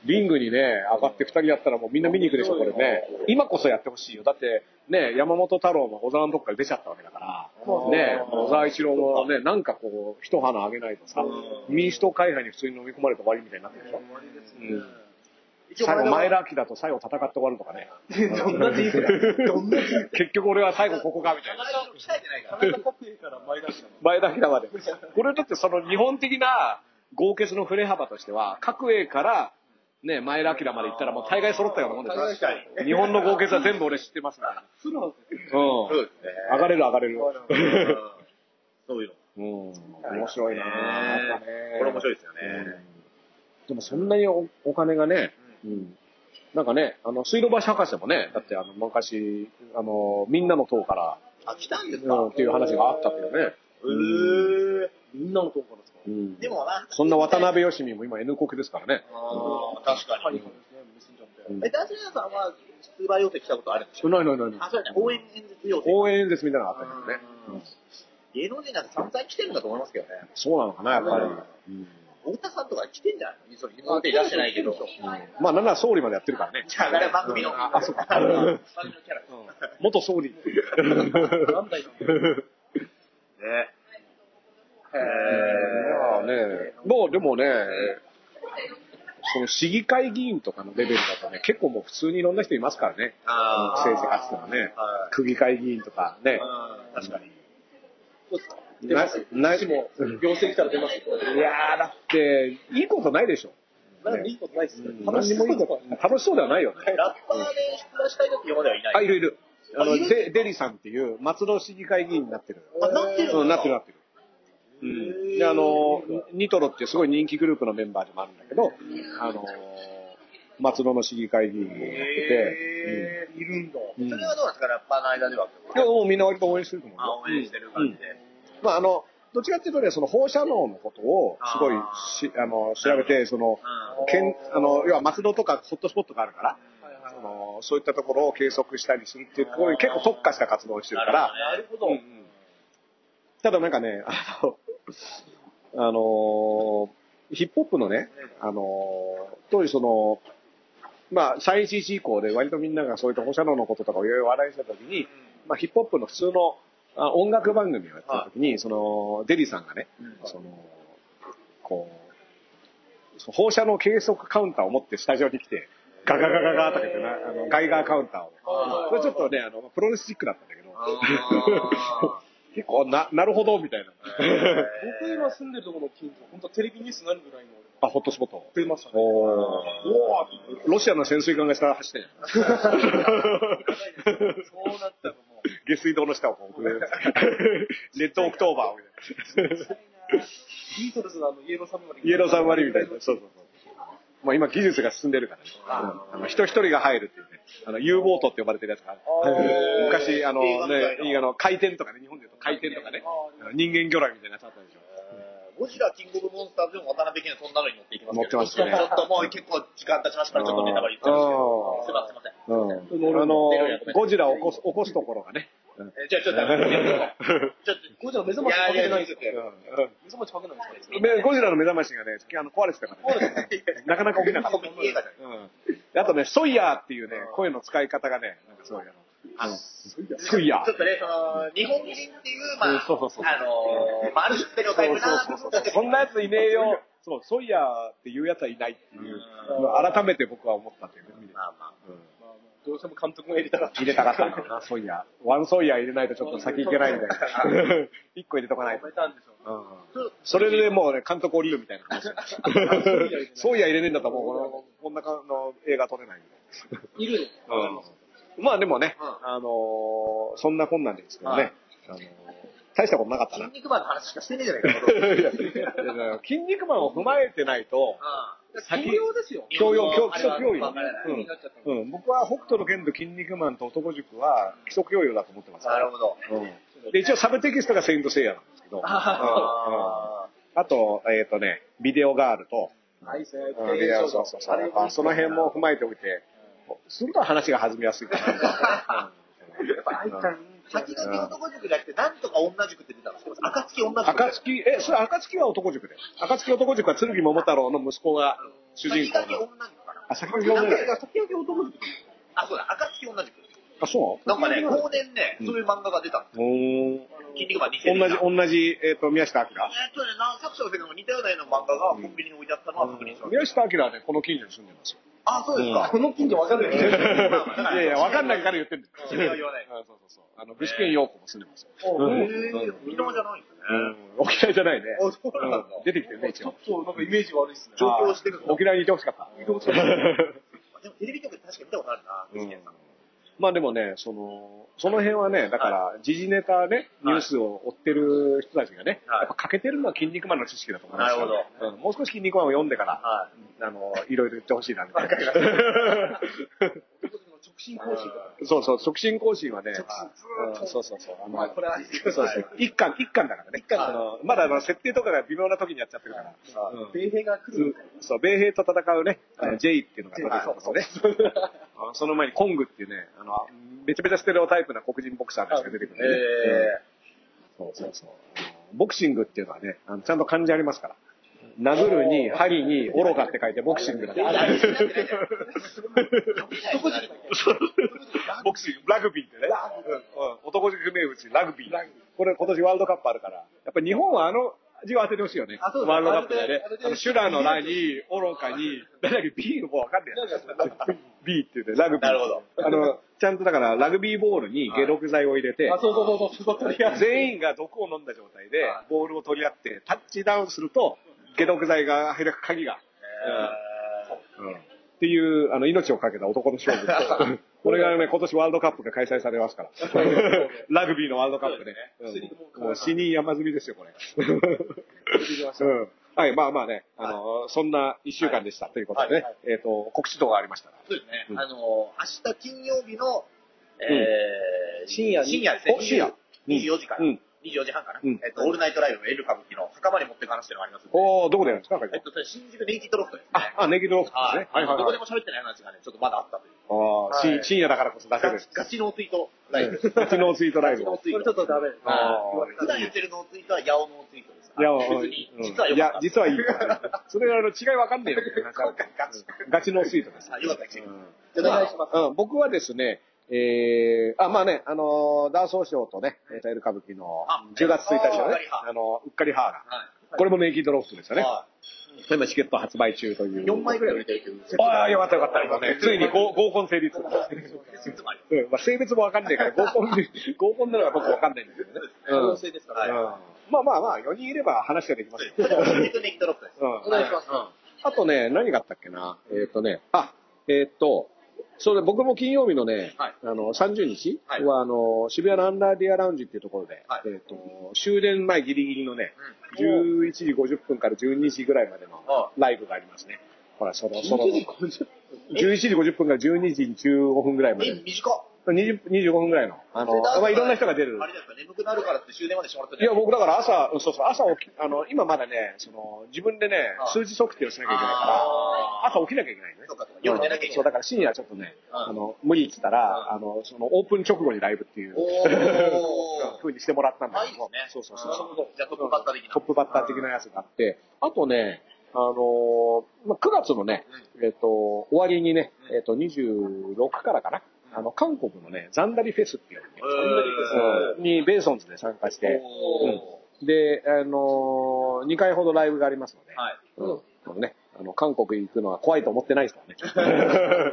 リングにね、上がって二人やったらもうみんな見に行くでしょ、これね。今こそやってほしいよ。だって、ね、山本太郎も小沢のとこから出ちゃったわけだから、ね、小沢一郎もね、なんかこう、一花あげないとさ、民主党会派に普通に飲み込まれて終わりみたいになってるでしょ。うん最後、前田明と最後戦って終わるとかね。[LAUGHS] どんな人生だどんな人生結局俺は最後ここか、みたいな。体を鍛えてないから。田中角栄から前田明まで。[LAUGHS] これだってその日本的な豪傑の振れ幅としては、角栄から、ね、前田明まで行ったらもう大概揃ったようなもんですかに。日本の豪傑は全部俺知ってますから。うん。そうですね。上がれる上がれる。[LAUGHS] うんそういうの。うん。面白いなこれ面白いですよね。でもそんなにおお金がね、うん。なんかね、あの、水道橋博士もね、だってあの、昔、あの、みんなの党から、あ、来たんですか？うん、っていう話があったけどね。へーみんなのとこからですか？うん。でもな、そんな渡辺義美も今 N 国ですからね。あー確かに。うんえ、ダージラさんは出馬要請したことあるんですか？ないないないない。あ、そうだね。応援演説要請。応援演説みたいなのがあったけどね。うん芸能人なんて散々来てるんだと思いますけどね。そうなのかな、やっぱり。うんうん太田さんとか来てんじゃないの？そう表に出してないけど。まあ、なんなら総理までやってるからね。じゃあ、あれは番組の。あ、そうか。番組のキャラ。元総理っていう。なんだよ。ね。へまあね、もうでもね、その市議会議員とかのレベルだとね、結構もう普通にいろんな人いますからね。政治家っていうのはねは。い区議会議員とかね。うん確かに。どうですか出ますな私も、行政来たら出ますよ。いやー、だって、いいことないでしょ。なんでいいことないですね。楽しそうではないよね。ラッパーで出馬したい時今まではいない。あ、いるいる。あの、デデリさんっていう松戸市議会議員になってる。あ、なってるうん、なってるなる。ってる。うん。で、あの、ニトロってすごい人気グループのメンバーでもあるんだけど、あの、松戸の市議会議員をやってへいるんだ。それはどうなんですか、ラッパーの間では。いや、もうみんな割と応援してると思う応援してる感じで。まあ、あの、どっちかっていうとね、その放射能のことをすごいし、あの、調べて、その、けん、あの、要は松戸とかホットスポットがあるから、その、そういったところを計測したりするっていう、こういう結構特化した活動をしてるから、なるほど。うんうん。ただなんかね、あの、あのヒップホップのね、あの当時その、まあ、311以降で割とみんながそういった放射能のこととかをいろいろ話したときに、まあ、ヒップホップの普通のあ音楽番組をやってたときに、その、デリさんがね、その、こう、その放射能計測カウンターを持ってスタジオに来て、ガガガガガとか言ってな、あの、ガイガーカウンターを。これちょっとね、あの、プロレスチックだったんだけど、[LAUGHS] 結構、な、なるほど、みたいな。僕今住んでるところの近所、本当テレビニュースになるぐらいのあ、ホットスポット。出ましたね。おーロシアの潜水艦が下走ってんやそうなったらもう。下水道の下をこう、[LAUGHS] レッドオクトーバーみたいな。ビートルズのあのイエローサブマリン。イエローサブマリンみたいな。そうそうそう。まあ今技術が進んでるからね。うん。あの人一人が入るっていうね。あの U ボートって呼ばれてるやつがある。ー。昔、あのね、な映画の回天とかね、日本で言うと回天とかね、人間魚雷みたいなやつあったでしょ。ゴジラキングオブモンスターズでも渡辺謙そんなのに乗っていきますけど、乗ってますね。ちょっともう結構時間経ちましたから、ちょっとネタバレ言っちゃうんですけど、すいません、すいません。あの、ゴジラを起こす、起こすところがね。えじゃあちょっと、ちょっと、ゴジラ目覚ましかけてないんですよ。うん目覚ましかけないんですかめゴジラの目覚ましがね、あの壊れてたからね。なかなか起きなかった。うん。であとね、ソイヤーっていうね、声の使い方がね、なんかすごいあの、あのソイヤーちょ。っとね、その、日本人っていう、まあ、うんそうそうそうあのー、まあ、ある種ステレオタイプなそうそうそうそんなやついねえよ。そう、ソイヤーっていうやつはいないっていう、改めて僕は思ったというねまあまあ。どうしても監督が入れたかった。入れたかったんだろうな、ソイヤー。ワンソイヤー入れないとちょっと先行けないみたいな。[LAUGHS] 一個入れとかないとそれでもうね、監督降りるみたいな話。[LAUGHS] ソイヤー入れねえんだったらもうこんなかの映画撮れないいいるの？な。うんまあでもね、うんあのーそんなこんなんですけどね、あのー大大したことなかったな。筋肉マンの話しかしてねえじゃな [LAUGHS] いか。筋肉マンを踏まえてないと、先用ですよ。教養、教基礎教養。うん。うん、僕は北斗の剣と筋肉マンと男塾は基礎教養だと思ってます。なるほど。うん、で、一応サブテキストがセイントセイヤなんですけど、うん。ああと、えっ、とね、ビデオガールと、はい、そううんビデオそうそう。そうやっぱその辺も踏まえておいて、すると話が弾みやすいかな。[LAUGHS] ー先駆け男塾じゃなくて、なんとか女塾って出たんですけど、暁女塾。暁、え、それ暁は男塾で。暁男塾は剣桃太郎の息子が主人公の。先駆け女塾かな？あ、先駆け女塾。先駆け男塾。あ、そうだ、暁女塾。あ、そう？なんかね、後年ね、そういう漫画が出たんですよ。筋肉マン2000同じ、同じ、えっ、と、宮下明。えっとね、何作者のせいか似たような絵の漫画がコンビニに置いてあったのは確認しました。宮下明はね、この近所に住んでますよ。あ、そうですか。この近所わかるよね。[LAUGHS] いやいや、わかんないから言ってんだよ。それは言わないあそうそうそう。あの、具志堅陽子も住んでますへぇ沖縄じゃないんですね。うん。沖縄じゃないね。あそうなんだうん出てきてるね、一応。ちょっとなんかイメージ悪いっすね。上京してる。沖縄にいてほしかった。[LAUGHS] でもテレビ局で確か見たことあるな、具志堅さん。まあでもね、その、その辺はね、だから、時事ネタね、ニュースを追ってる人たちがね、はい。やっぱ欠けてるのは筋肉マンの知識だと思いますよなるうん。もう少し筋肉マンを読んでから、はあの、いろいろ言ってほしいな、みたいな。直進更新。そうそう、促進更新はね、そうそうそう。あのまあこれはそうそう一巻、一巻だからね。あのまだあの設定とかが微妙な時にやっちゃってるから。うん米兵が来る。そう、米兵と戦うね、あの、ジェイっていうのが出てくるんですよね。[LAUGHS] あのその前にコングっていうね、あの、めちゃめちゃステレオタイプな黒人ボクサーが出てくるね、そうそうそう。ボクシングっていうのはね、あのちゃんと漢字ありますから。殴るに、針に、愚かって書いてボクシングだ。ボクシング、ラグビーってね。うん男塾名物、ラグビー。これ今年ワールドカップあるから、やっぱ日本はあの字を当ててほしいよね。ワールドカップでねシュラのラに、愚かに、なんだっけ、B の方わかんない。B って言って、ラグビー。なるほど。あの、ちゃんとだから、ラグビーボールに解毒剤を入れて、あ、そうそうそうそう、そうそう。全員が毒を飲んだ状態で、ボールを取り合って、タッチダウンすると、解毒剤が開く鍵が、うん。っていう、あの、命をかけた男の勝負。[LAUGHS] これがね、今年ワールドカップが開催されますから。[LAUGHS] ラグビーのワールドカップね。うん。もう死人山積みですよ、これ。うん。はい、まあまあね、あの、そんな一週間でした。ということでね、えっと、告知等がありましたら。そうですね。うん。あの、明日金曜日の、えー深夜に深夜。ですね。お深夜24時から。うん24時半かな。うんえっと、オールナイトライブ、エル歌舞伎の墓場に持っていく話っていうのがあります。おー、どこでやるんですかえっと、新宿ネイキッドロフトですね。あ、あ、ネギドロフトですね。はい。どこではも喋ってない話がね、ちょっとまだあったという。あーはいし深夜だからこそ出せるガチ。ノーツイートライブ。ガチノーツイートライブガチノーツイーこれちょっト。とダメです。あー普段言ってるノーツイートはヤオ [LAUGHS] ノーツイートです。いや、別に、うん実はよいやかった。、実はいい。それあの違いわかんねえよガチガチのスイートです。あよかったです。お願いします。うん、僕はですね、えー、あ、まあね、あのー、ダーソーショーとね、えーとエル歌舞伎のあ10月1日のねうっかりハ、ーあの、うっかりハーが、はい。これもネイキッドロフトですよね。は今チケット発売中という。い。4枚ぐらい売れてるけど、ああ、よかったよかった。今ね、ついに合合コン成立。[LAUGHS] うん、まあ性別もわかんないから、[LAUGHS] 合コン、合コンなのは僕わかんないんだけどね。可能性ですから。うんまあまあまあ、4人いれば話ができますよ。[LAUGHS] イキッドロフトです。うんお願いします。あとね、何があったっけな。えっ、とね、あ、えっ、と、それ僕も金曜日のね、はい。あの、30日は、はいあの、渋谷のアンダーディアラウンジっていうところで、はい。えっ、と、終電前ギリギリのね、うん。11時50分から12時ぐらいまでのはライブがありますね。ほら、その、その、1 [LAUGHS] 時50 11時50分から12時15分ぐらいまえ、で。短っ。20 25分ぐらいの。あの、まあ、いろんな人が出るあ。れですか、眠くなるからって終電までしてもらっていや、僕だから朝、そうそう、朝起き、あの、今まだね、その、自分でねあ、数字測定をしなきゃいけないから、朝起きなきゃいけないね。夜寝なきゃいけないそう、だから深夜ちょっとね、うんあの、無理っつったら、うんあの、その、オープン直後にライブっていう、ふう [LAUGHS] にしてもらったんだけど。そうそうそうじゃあトップバッター的な。トップバッター的なやつがあって、あとね、あのーまあ、9月のね、えっ、と、終わりにね、うん。えっ、と、26からかな、あの、韓国のね、ザンダリフェスっていうのねえー。うんにベーソンズで参加して、おで、あのー、2回ほどライブがありますので、ーはい。うん。あのね、あの、韓国行くのは怖いと思ってないですからね。[LAUGHS]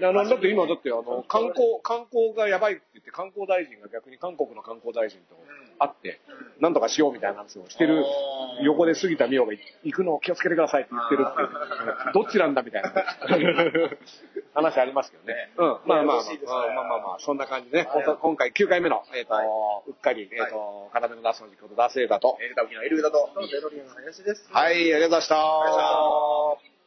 うん、あのだって今、だってあの、観光、観光がやばいって言って、観光大臣が逆に韓国の観光大臣と会って、なんとかしようみたいな話をしてる、横で杉田美桜が行くのを気をつけてくださいって言ってるって [LAUGHS] どっちなんだみたいな。話ありますけどねね。うん。まあまあまあ、まあまあまあ、そんな感じでね。今回9回目の、えっとはいうっかり、えっと、体の出すの実こと出せだと。えー、歌舞伎のエルウだと。デロリアンの林です。はい。ありがとうございました